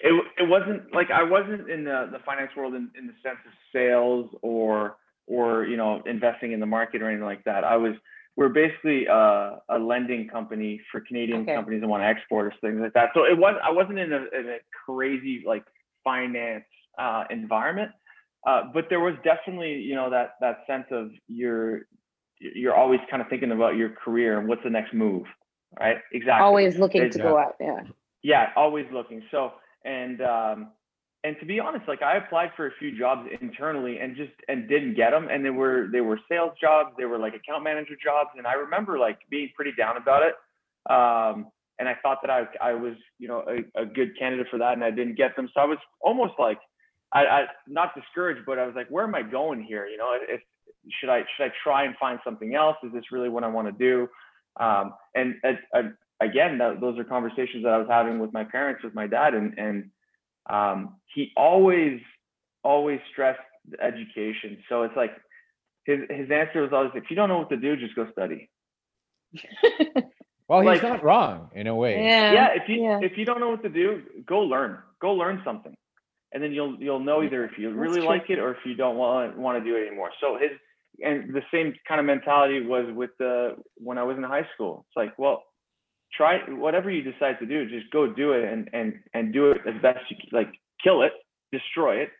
it it wasn't like I wasn't in the, the finance world in, in the sense of sales or or you know investing in the market or anything like that. I was we're basically uh, a lending company for Canadian Okay. companies that want to export or things like that. So it was I wasn't in a, in a crazy like finance uh, environment, uh, but there was definitely you know that that sense of you're you're always kind of thinking about your career and what's the next move, right? Exactly always looking It's- to go out yeah yeah always looking so and um and to be honest like i applied for a few jobs internally and just and didn't get them and they were they were sales jobs they were like account manager jobs and i remember like being pretty down about it um and i thought that i i was you know a, a good candidate for that and i didn't get them. So i was almost like i i not discouraged but i was like where am i going here? You know if should i should i try and find something else? Is this really what i want to do? Um and, and again, those are conversations that I was having with my parents, with my dad, and and um, he always always stressed education. So it's like his his answer was always if you don't know what to do, just go study. well, he's like- not wrong in a way. yeah. yeah if you yeah. if you don't know what to do go learn go learn something and then you'll you'll know either if you really true. like it or if you don't want want to do it anymore so his and the same kind of mentality was with the when i was in high school it's like well try whatever you decide to do just go do it and and and do it as best you like kill it destroy it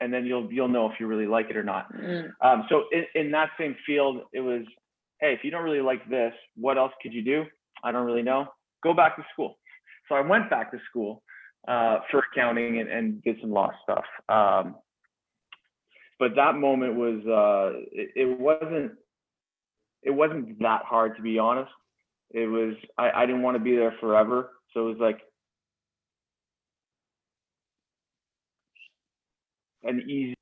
and then you'll you'll know if you really like it or not Mm. um, so in, in that same field, it was, hey, if you don't really like this, what else could you do? I don't really know. Go back to school. So I went back to school uh, for accounting and, and did some law stuff. Um, but that moment was, uh, it, it wasn't, it wasn't that hard to be honest. It was, I, I didn't want to be there forever. So it was like an easy,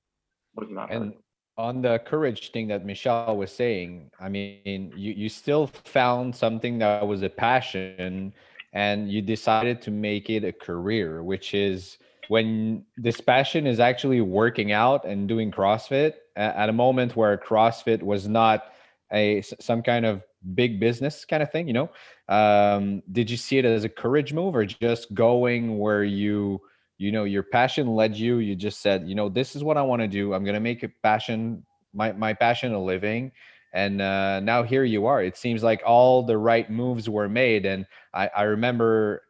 that hard. And on the courage thing that Michelle was saying, I mean, you, you still found something that was a passion and you decided to make it a career, which is when this passion is actually working out and doing CrossFit at a moment where CrossFit was not a some kind of big business kind of thing, you know. Um, did you see it as a courage move or just going where you you know your passion led you? You just said you know this is what i want to do. I'm going to make a passion my, my passion a living. And uh, now here you are. It seems like all the right moves were made. And i, I remember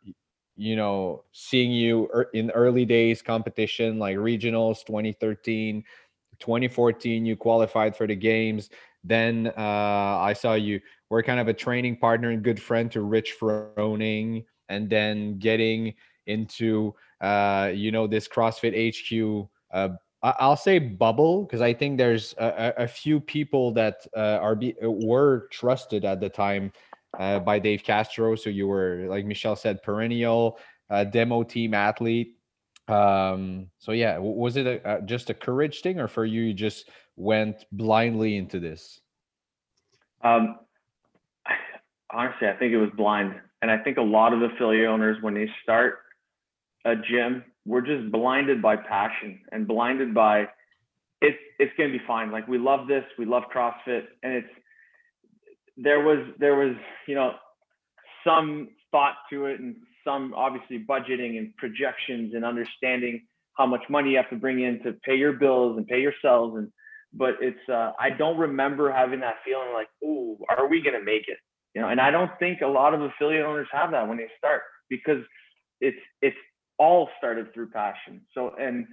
you know seeing you in early days competition like regionals 2013 2014 you qualified for the games then uh, i saw you were kind of a training partner and good friend to rich froning and then getting into uh, you know, this CrossFit HQ. Uh, I'll say bubble because I think there's a, a a few people that uh, are be, uh, were trusted at the time uh, by Dave Castro. So you were, like Michelle said, perennial uh, demo team athlete. Um, so yeah, was it a, a, just a courage thing, or for you, you just went blindly into this? Um, honestly, I think it was blind, and I think a lot of affiliate owners, when they start a gym, we're just blinded by passion and blinded by it's it's gonna be fine. Like we love this, we love CrossFit, and it's there was there was you know some thought to it and some obviously budgeting and projections and understanding how much money you have to bring in to pay your bills and pay yourselves and but it's uh, I don't remember having that feeling like, oh, are we gonna make it? You know, and I don't think a lot of affiliate owners have that when they start because it's it's all started through passion. So and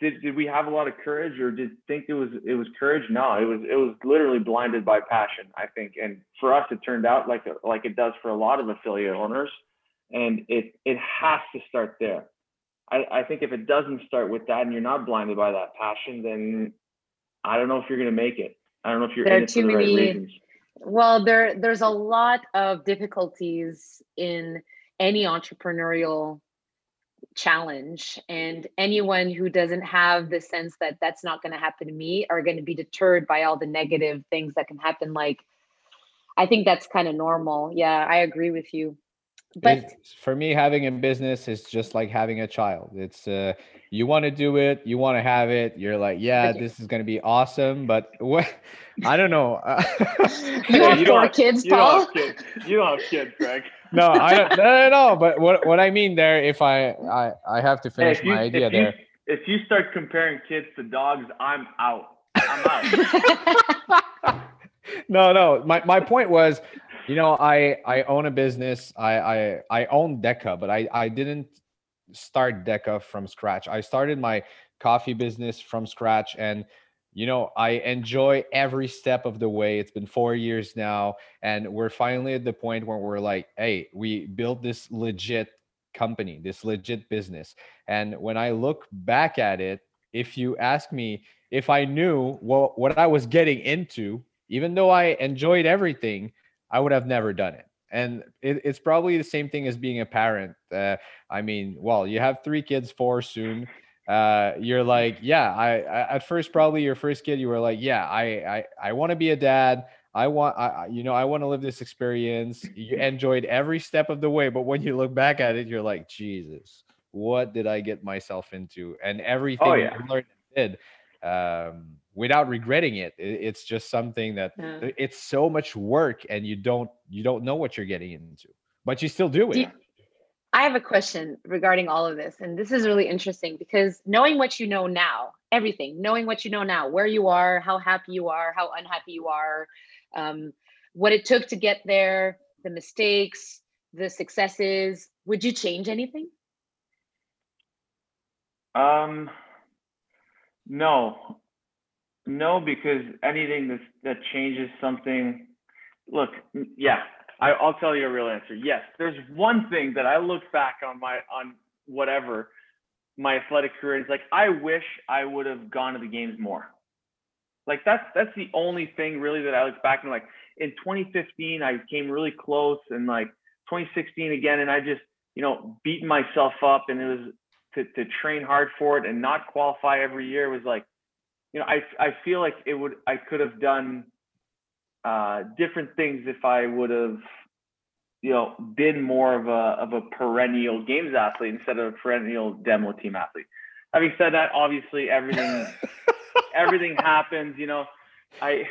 did, did we have a lot of courage or did think it was it was courage? No, it was it was literally blinded by passion, I think. And for us it turned out like like it does for a lot of affiliate owners. And it it has to start there. I, I think if it doesn't start with that and you're not blinded by that passion, then I don't know if you're gonna make it. I don't know if you're There in it for the right many- reasons. Well, there there's a lot of difficulties in any entrepreneurial challenge and anyone who doesn't have the sense that that's not going to happen to me are going to be deterred by all the negative things that can happen like I think that's kind of normal. Yeah, I agree with you. But It's- for me having a business is just like having a child it's uh you want to do it you want to have it you're like yeah Okay. this is going to be awesome but what i don't know you have you four kids, You don't Paul. have kids. You don't have kids, Greg. no i don't no, no no but what what i mean there if i i i have to finish if you, my idea if you, there if you start comparing kids to dogs, I'm out. I'm out. no no my, my point was you know i i own a business. I i i own deca but i i didn't start deca from scratch. I started my coffee business from scratch and you know i enjoy every step of the way. It's been four years now and we're finally at the point where we're like hey we built this legit company this legit business. And when i look back at it if you ask me if i knew what what i was getting into even though I enjoyed everything, I would have never done it. And it, it's probably the same thing as being a parent. Uh, I mean, well, you have three kids, four soon. Uh, you're like, yeah. I, I at first probably your first kid, you were like, yeah, I I, I want to be a dad. I want, I, I- you know, I want to live this experience. You enjoyed every step of the way, but when you look back at it, you're like, Jesus, what did I get myself into? And everything Oh, you yeah. learned and did um, without regretting it. it. It's just something that Yeah. it's so much work and you don't you don't know what you're getting into, but you still do it. Do you- I have a question regarding all of this, and this is really interesting because knowing what you know now, everything, knowing what you know now, where you are, how happy you are, how unhappy you are, um, what it took to get there, the mistakes, the successes, would you change anything? Um, no, no, because anything that that changes something. Look, yeah, I, I'll tell you a real answer. Yes, there's one thing that I look back on my on whatever my athletic career is like. I wish I would have gone to the games more. Like that's that's the only thing really that I look back and like in 2015 I came really close and like 2016 again and I just you know beating myself up and it was to, to train hard for it and not qualify every year was like, you know, I, I feel like it would, I could have done uh, different things if I would have, you know, been more of a, of a perennial games athlete instead of a perennial demo team athlete. Having said that, obviously everything, everything happens, you know, I,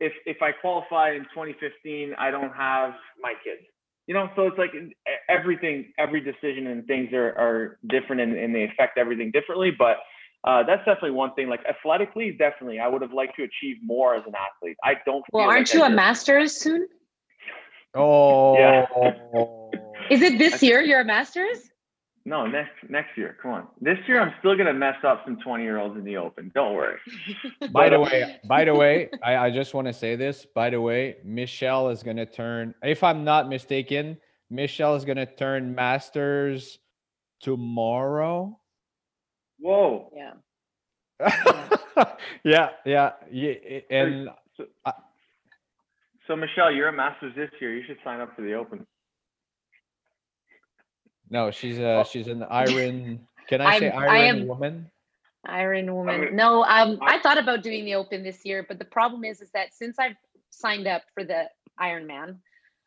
if, if I qualify in 2015, I don't have my kids you know so it's like everything every decision and things are, are different and, and they affect everything differently but uh, that's definitely one thing like athletically definitely i would have liked to achieve more as an athlete i don't Well, feel aren't like you I a did. master's soon? Oh, yeah. Is it this year you're a master's? no next next year come on this year i'm still gonna mess up some 20 year olds in the open don't worry by the way, by the way, I, I just want to say this. By the way, Michelle is gonna turn, if I'm not mistaken, Michelle is gonna turn masters tomorrow. Whoa Yeah. yeah, yeah, yeah, and so, I- so michelle you're a masters this year you should sign up for the open no, she's uh she's an iron. Can I say I'm- I iron am- woman? Iron woman. mean, no, um, I- I thought about doing the open this year, but the problem is, is that since I've signed up for the Ironman,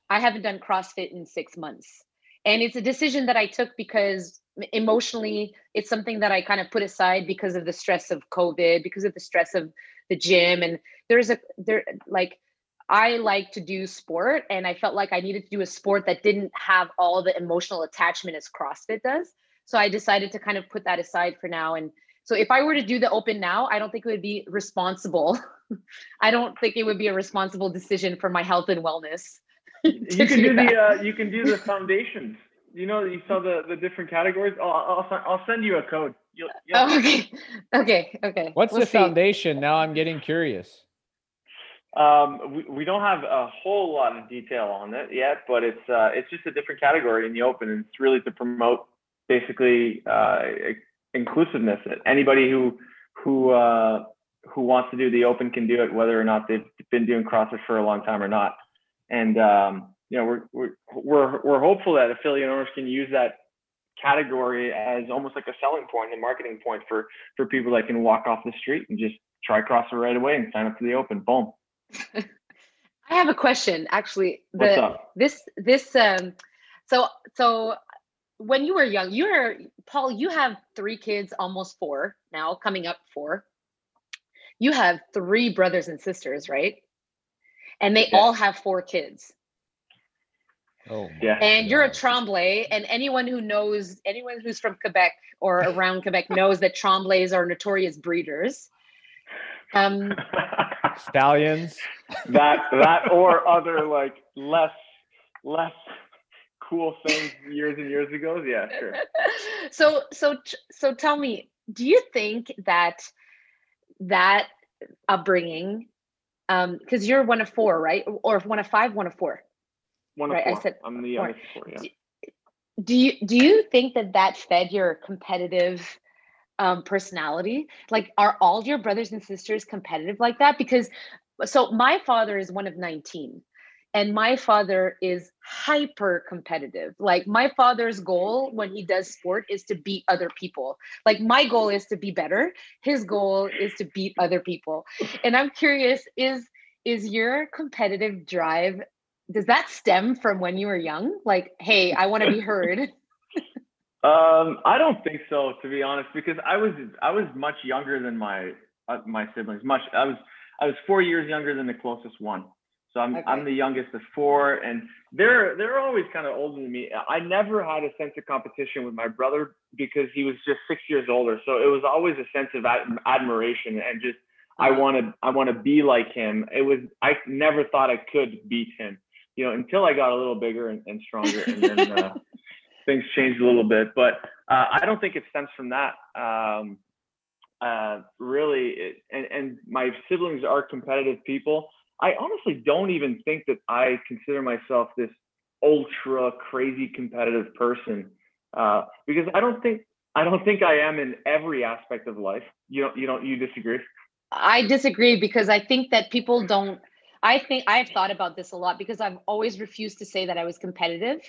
I haven't done CrossFit in six months, and it's a decision that I took because emotionally, it's something that I kind of put aside because of the stress of COVID, because of the stress of the gym, and there's a there like. I like to do sport, and I felt like I needed to do a sport that didn't have all the emotional attachment as CrossFit does. So I decided to kind of put that aside for now. And so if I were to do the open now, I don't think it would be responsible. I don't think it would be a responsible decision for my health and wellness. you can do the uh, you can do the foundations you know you saw the the different categories i'll i'll, I'll send you a code you'll, you'll Oh, okay. Okay. Okay. What's We'll the see. foundation? Now I'm getting curious. Um, we, we don't have a whole lot of detail on it yet, but it's uh, it's just a different category in the open, and it's really to promote basically uh, inclusiveness. Anybody who who uh, who wants to do the open can do it, whether or not they've been doing CrossFit for a long time or not. And um, you know, we're we're we're we're hopeful that affiliate owners can use that category as almost like a selling point and marketing point for for people that can walk off the street and just try CrossFit right away and sign up for the open. Boom. I have a question actually. What's up? this this um so so when you were young, you were Paul, you have three kids, almost four now, coming up four. You have three brothers and sisters, right? And they Yeah. all have four kids. Oh, Yeah. and you're a Tremblay, and anyone who knows, anyone who's from Quebec or around Quebec knows that Tremblays are notorious breeders. Um, stallions. that that or other like less less cool things years and years ago. Yeah, sure. so, so, so, tell me, do you think that that upbringing, um, because you're one of four, right, or one of five, one of four? One of Right, I said I'm the four. youngest of four. Yeah. do you do you think that that fed your competitive um, personality like are all your brothers and sisters competitive like that because so my father is one of 19 and my father is hyper competitive. Like my father's goal when he does sport is to beat other people. Like my goal is to be better. His goal is to beat other people. And i'm curious is is your competitive drive does that stem from when you were young? Like hey i want to be heard. Um, I don't think so, to be honest, because I was I was much younger than my uh, my siblings. Much I was I was four years younger than the closest one. So I'm Okay. I'm the youngest of four, and they're they're always kind of older than me. I never had a sense of competition with my brother because he was just six years older. So it was always a sense of ad- admiration and just I Uh-huh. want to I want to be like him. It was I never thought I could beat him, you know, until I got a little bigger and, and stronger, and then uh, things changed a little bit. But uh, I don't think it stems from that. Um, uh, really, it, and and my siblings are competitive people. I honestly don't even think that I consider myself this ultra crazy competitive person uh, because I don't think I don't think I am in every aspect of life. You don't you don't you disagree? I disagree because I think that people don't. I think I've thought about this a lot because I've always refused to say that I was competitive.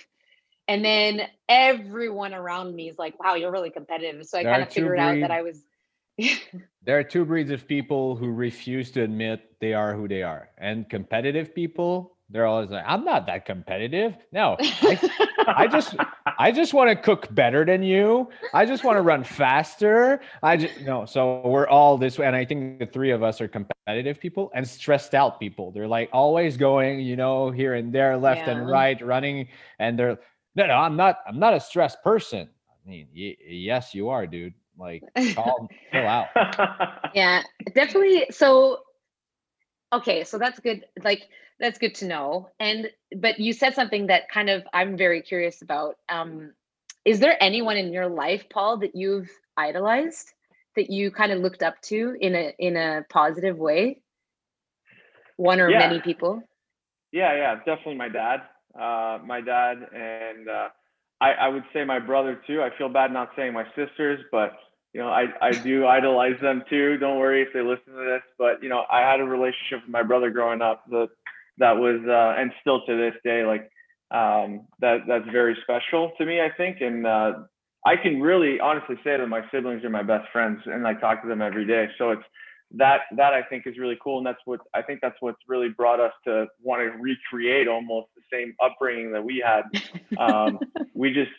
And then everyone around me is like, wow, you're really competitive. So I kind of figured out that I was. There are two breeds of people who refuse to admit they are who they are. And competitive people, they're always like, I'm not that competitive. No, I, I just I just want to cook better than you. I just want to run faster. I just no. So we're all this way, and I think the three of us are competitive people and stressed out people. They're like always going, you know, here and there, left and right, running, and they're no, no. I'm not. I'm not a stressed person. I mean, y- yes, you are, dude. Like, calm, chill out. yeah, definitely. So, okay, so that's good. Like, that's good to know. And, but you said something that kind of I'm very curious about. Um, is there anyone in your life, Paul, that you've idolized, that you kind of looked up to in a in a positive way? One or Yeah. many people? Yeah, yeah, definitely my dad. Uh, my dad and uh, I, I would say my brother too. I feel bad not saying my sisters, but you know, I, I do idolize them too. Don't worry if they listen to this. But you know, I had a relationship with my brother growing up that that was uh, and still to this day, like um, that that's very special to me. I think, and uh, I can really honestly say that my siblings are my best friends, and I talk to them every day. So it's that that I think is really cool, and that's what I think that's what's really brought us to want to recreate almost the same upbringing that we had. Um, we just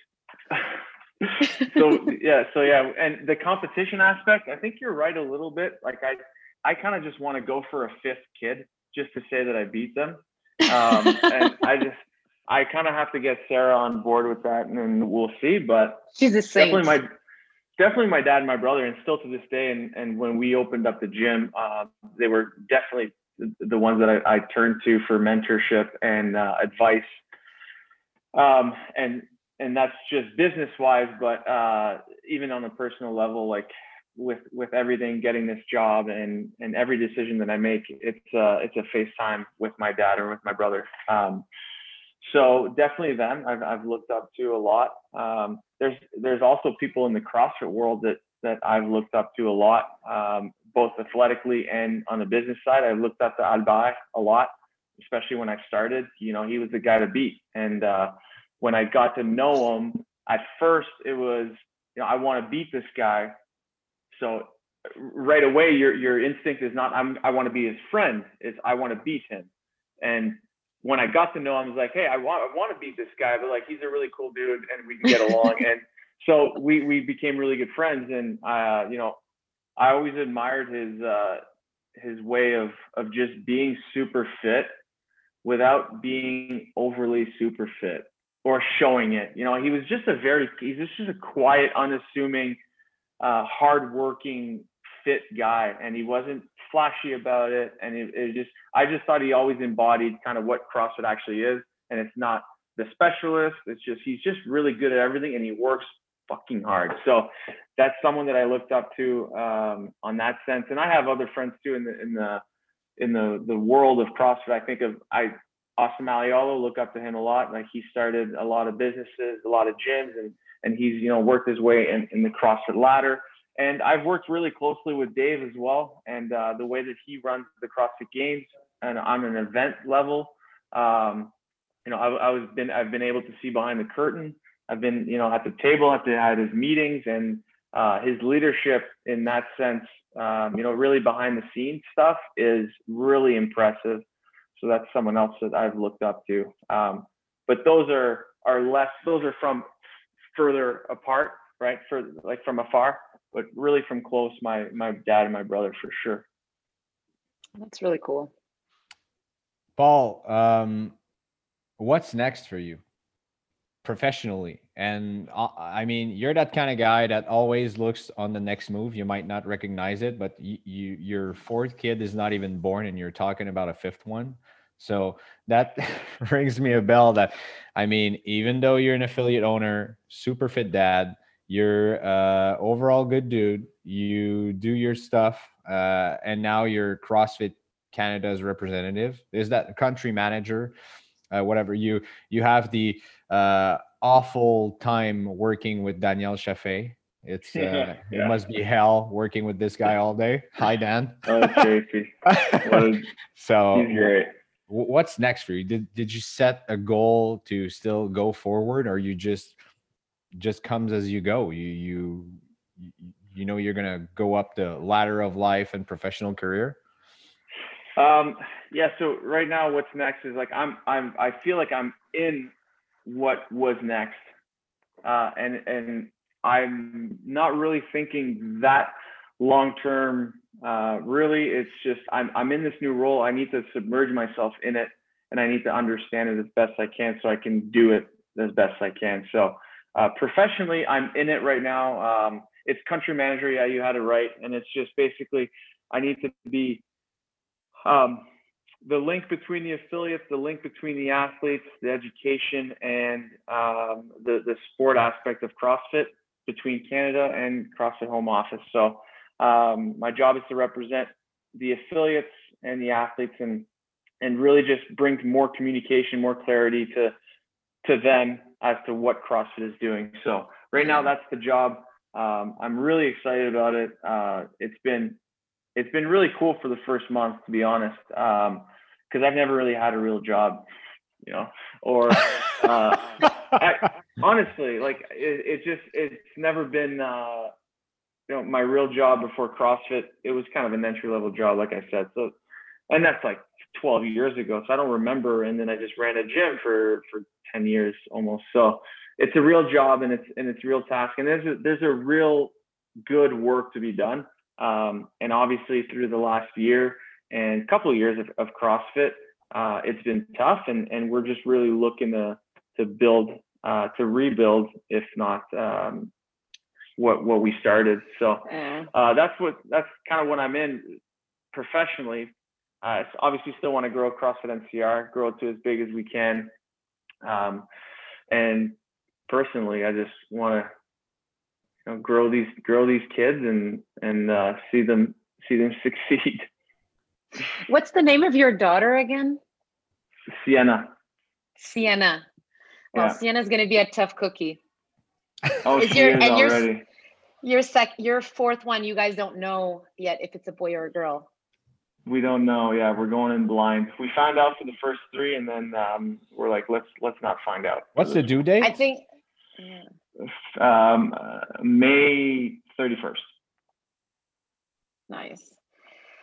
so yeah, so yeah, and the competition aspect, I think you're right a little bit. Like I, I kind of just want to go for a fifth kid just to say that I beat them, um, and I just. I kind of have to get Sarah on board with that, and then we'll see. But She's a saint. definitely my definitely my dad and my brother and still to this day and and when we opened up the gym uh, they were definitely the, ones that I, I turned to for mentorship and uh, advice. Um, and and that's just business wise but uh, even on a personal level like with with everything getting this job and and every decision that I make it's uh it's a FaceTime with my dad or with my brother. Um, so definitely them I've, I've looked up to a lot um, there's there's also people in the CrossFit world that that I've looked up to a lot, um, both athletically and on the business side. I looked up to Albert a lot, especially when I started. You know, he was the guy to beat. And uh, when I got to know him, at first it was, you know, I want to beat this guy. So right away, your your instinct is not I'm I want to be his friend. It's I want to beat him. And when I got to know him, I was like, hey, I want I want to beat this guy, but like he's a really cool dude and we can get along. and so we we became really good friends. And uh, you know, I always admired his uh, his way of of just being super fit without being overly super fit or showing it. You know, he was just a very he's just a quiet, unassuming, uh, hardworking, fit guy, and he wasn't flashy about it. And it, it just I just thought he always embodied kind of what CrossFit actually is, and it's not the specialist. It's just he's just really good at everything, and he works fucking hard. So that's someone that I looked up to um, on that sense. And I have other friends too in the in the in the the world of CrossFit. I think of I Austin Malleolo, look up to him a lot. Like he started a lot of businesses, a lot of gyms, and and he's you know worked his way in, in the CrossFit ladder. And I've worked really closely with Dave as well, and uh, the way that he runs the CrossFit Games and on an event level. Um, you know, I, I was been I've been able to see behind the curtain. I've been you know at the table at his meetings and uh, his leadership in that sense. Um, you know, really behind the scenes stuff is really impressive. So that's someone else that I've looked up to. Um, but those are are less. Those are from further apart, right? For like from afar, but really from close, my my dad and my brother for sure. That's really cool. Paul, um, what's next for you professionally? And uh, I mean, you're that kind of guy that always looks on the next move. You might not recognize it, but you, you your fourth kid is not even born, and you're talking about a fifth one. So that rings me a bell. That I mean, even though you're an affiliate owner, super fit dad, you're uh, overall good dude. You do your stuff, uh, and now you're CrossFit Canada's representative. Is that country manager? Uh, whatever you you have the uh, awful time working with Daniel Chaffee. It's uh, Yeah, it must be hell working with this guy all day. Hi Dan. Oh, crazy. So He's great. wh- what's next for you? Did did you set a goal to still go forward, or you just just comes as you go? You you you- know you're gonna go up the ladder of life and professional career. Um, yeah. So right now, what's next is like I'm I'm I feel like I'm in what was next, uh, and and I'm not really thinking that long term. Uh, really, it's just I'm I'm in this new role. I need to submerge myself in it, and I need to understand it as best I can, so I can do it as best I can. So uh, professionally, I'm in it right now. Um, it's country manager. Yeah, you had it right, and it's just basically I need to be um, the link between the affiliates, the link between the athletes, the education, and um, the the sport aspect of CrossFit between Canada and CrossFit Home Office. So um, my job is to represent the affiliates and the athletes, and and really just bring more communication, more clarity to to them as to what CrossFit is doing. So right now, that's the job. Um, I'm really excited about it. Uh, it's been it's been really cool for the first month, to be honest, because I've never really had a real job, you know, or uh, I, honestly, like it, it just it's never been uh, you know my real job before CrossFit. It was kind of an entry level job, like I said. So, and that's like 12 years ago, so I don't remember. And then I just ran a gym for for 10 years almost. So it's a real job and it's and it's a real task, and there's a, there's a real good work to be done. Um, and obviously through the last year and couple of years of, of CrossFit, uh, it's been tough, and and we're just really looking to to build uh, to rebuild, if not um, what what we started. So uh, that's what that's kind of what I'm in professionally. Uh, obviously, still want to grow CrossFit NCR, grow it to as big as we can, um, and personally, I just want to you know, grow these grow these kids and and uh, see them see them succeed. What's the name of your daughter again? Sienna. Sienna. Well, Yeah. Sienna's going to be a tough cookie. Oh, Is she your- is and your already. Your sec, your fourth one, you guys don't know yet if it's a boy or a girl. We don't know. Yeah, we're going in blind. We found out for the first three, and then um, we're like, let's let's not find out. What's the due date? I think. um, uh, May thirty first. Nice.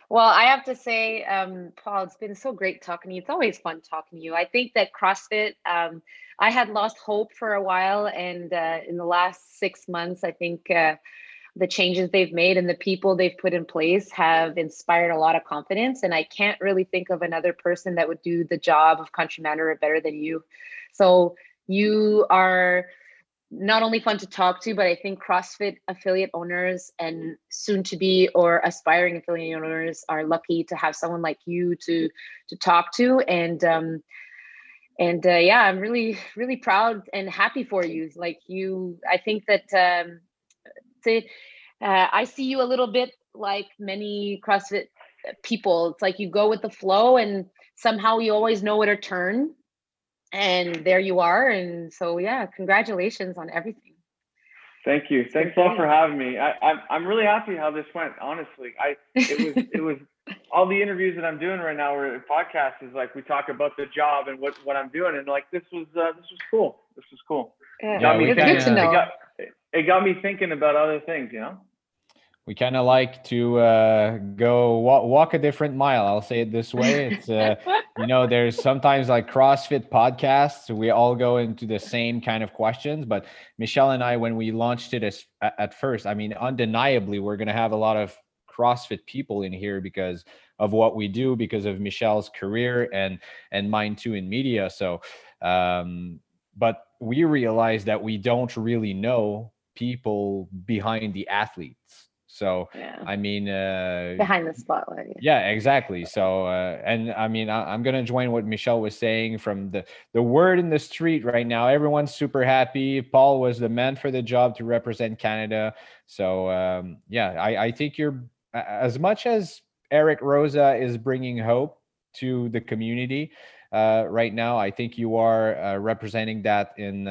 Well, I have to say, um, Paul, it's been so great talking to you. It's always fun talking to you. I think that CrossFit, um, I had lost hope for a while, and uh, in the last six months, I think uh, the changes they've made and the people they've put in place have inspired a lot of confidence. And I can't really think of another person that would do the job of country manager better than you. So you are not only fun to talk to, but I think CrossFit affiliate owners and soon to be or aspiring affiliate owners are lucky to have someone like you to to talk to. And um, and uh, yeah, I'm really really proud and happy for you. Like you, I think that um, to, uh, I see you a little bit like many CrossFit people. It's like you go with the flow, and somehow you always know where to turn and there you are and so yeah congratulations on everything Thank you. Thanks a lot for having me. I, I'm I'm really happy how this went. Honestly, I it was it was all the interviews that I'm doing right now or podcast is like we talk about the job and what what I'm doing and like this was uh, this was cool. This was cool. yeah, Yeah, we it's good to know got it got me thinking about other things. You know. we kind of like to uh, go walk, walk a different mile. I'll say it this way. It's uh, you know, there's sometimes like CrossFit podcasts. We all go into the same kind of questions, but Michelle and I, when we launched it as, at first, I mean, undeniably, we're going to have a lot of CrossFit people in here because of what we do, because of Michelle's career and and mine too in media. So, um, but we realize that we don't really know people behind the athletes so Yeah. I mean, uh, Behind the spotlight. yeah, exactly. So, uh, and I mean, I, I'm gonna join what Michelle was saying from the the word in the street right now. Everyone's super happy. Paul was the man for the job to represent Canada. So, um, yeah, I, I think you're as much as Eric Roza is bringing hope to the community uh, right now. I think you are uh, representing that in.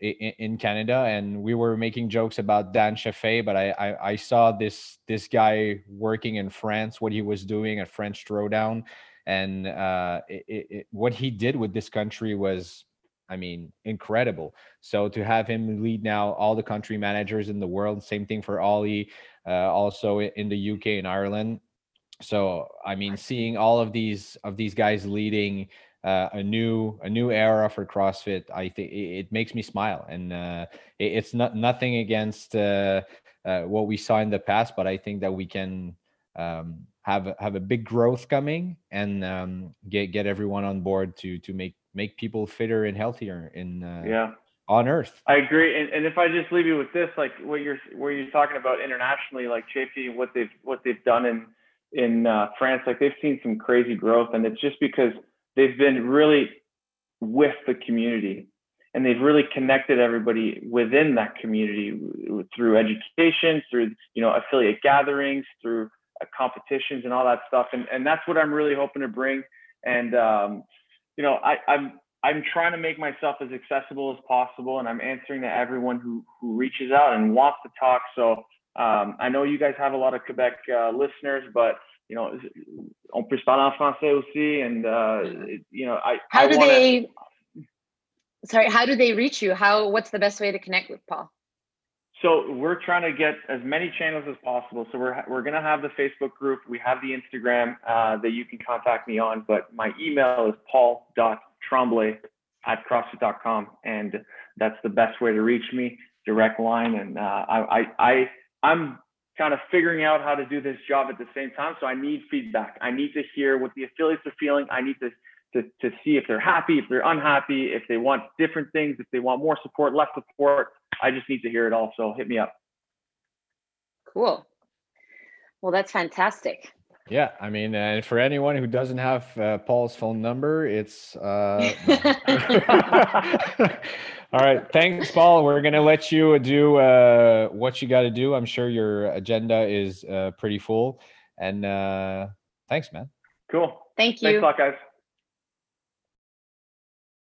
In Canada, and we were making jokes about Dan Chaffee, but I, I I saw this this guy working in France, what he was doing at French Throwdown, and uh, it, it- what he did with this country was, I mean, incredible. So to have him lead now all the country managers in the world, same thing for Ollie, uh, also in the UK and Ireland. So I mean, seeing all of these of these guys leading uh, a new a new era for CrossFit, I think it, makes me smile, and uh, it, it's not nothing against uh, uh, what we saw in the past, but I think that we can um, have a- have a big growth coming and um, get get everyone on board to to make make people fitter and healthier in uh, Yeah. on Earth. I agree, and, and if I just leave you with this, like what you're where you're talking about internationally, like Chafee, what they've what they've done in in uh, France, like they've seen some crazy growth, and it's just because they've been really with the community, and they've really connected everybody within that community through education, through you know affiliate gatherings, through uh, competitions, and all that stuff, and and that's what I'm really hoping to bring, and um, you know I I'm I'm trying to make myself as accessible as possible, and I'm answering to everyone who who reaches out and wants to talk. So um, I know you guys have a lot of Quebec uh, listeners, but you know, on peut se parler en français aussi, and uh, it- you know, I How I do wanna, they? Sorry, how do they reach you? How? What's the best way to connect with Paul? So we're trying to get as many channels as possible. So we're we're gonna have the Facebook group. We have the Instagram uh, that you can contact me on. But my email is paul.tremblay at crossfit.com, and that's the best way to reach me. Direct line, and uh, I I I I'm kind of figuring out how to do this job at the same time. So I need feedback. I need to hear what the affiliates are feeling. I need to to, to see if they're happy, if they're unhappy, if they want different things, if they want more support, less support. I just need to hear it all. So hit me up. Cool. Well, that's fantastic. Yeah, I mean, and for anyone who doesn't have uh, Paul's phone number, it's uh, all right. Thanks, Paul. We're gonna let you do uh, what you got to do. I'm sure your agenda is uh, pretty full, and uh, thanks, man. Cool. Thank you. Thanks a lot, guys.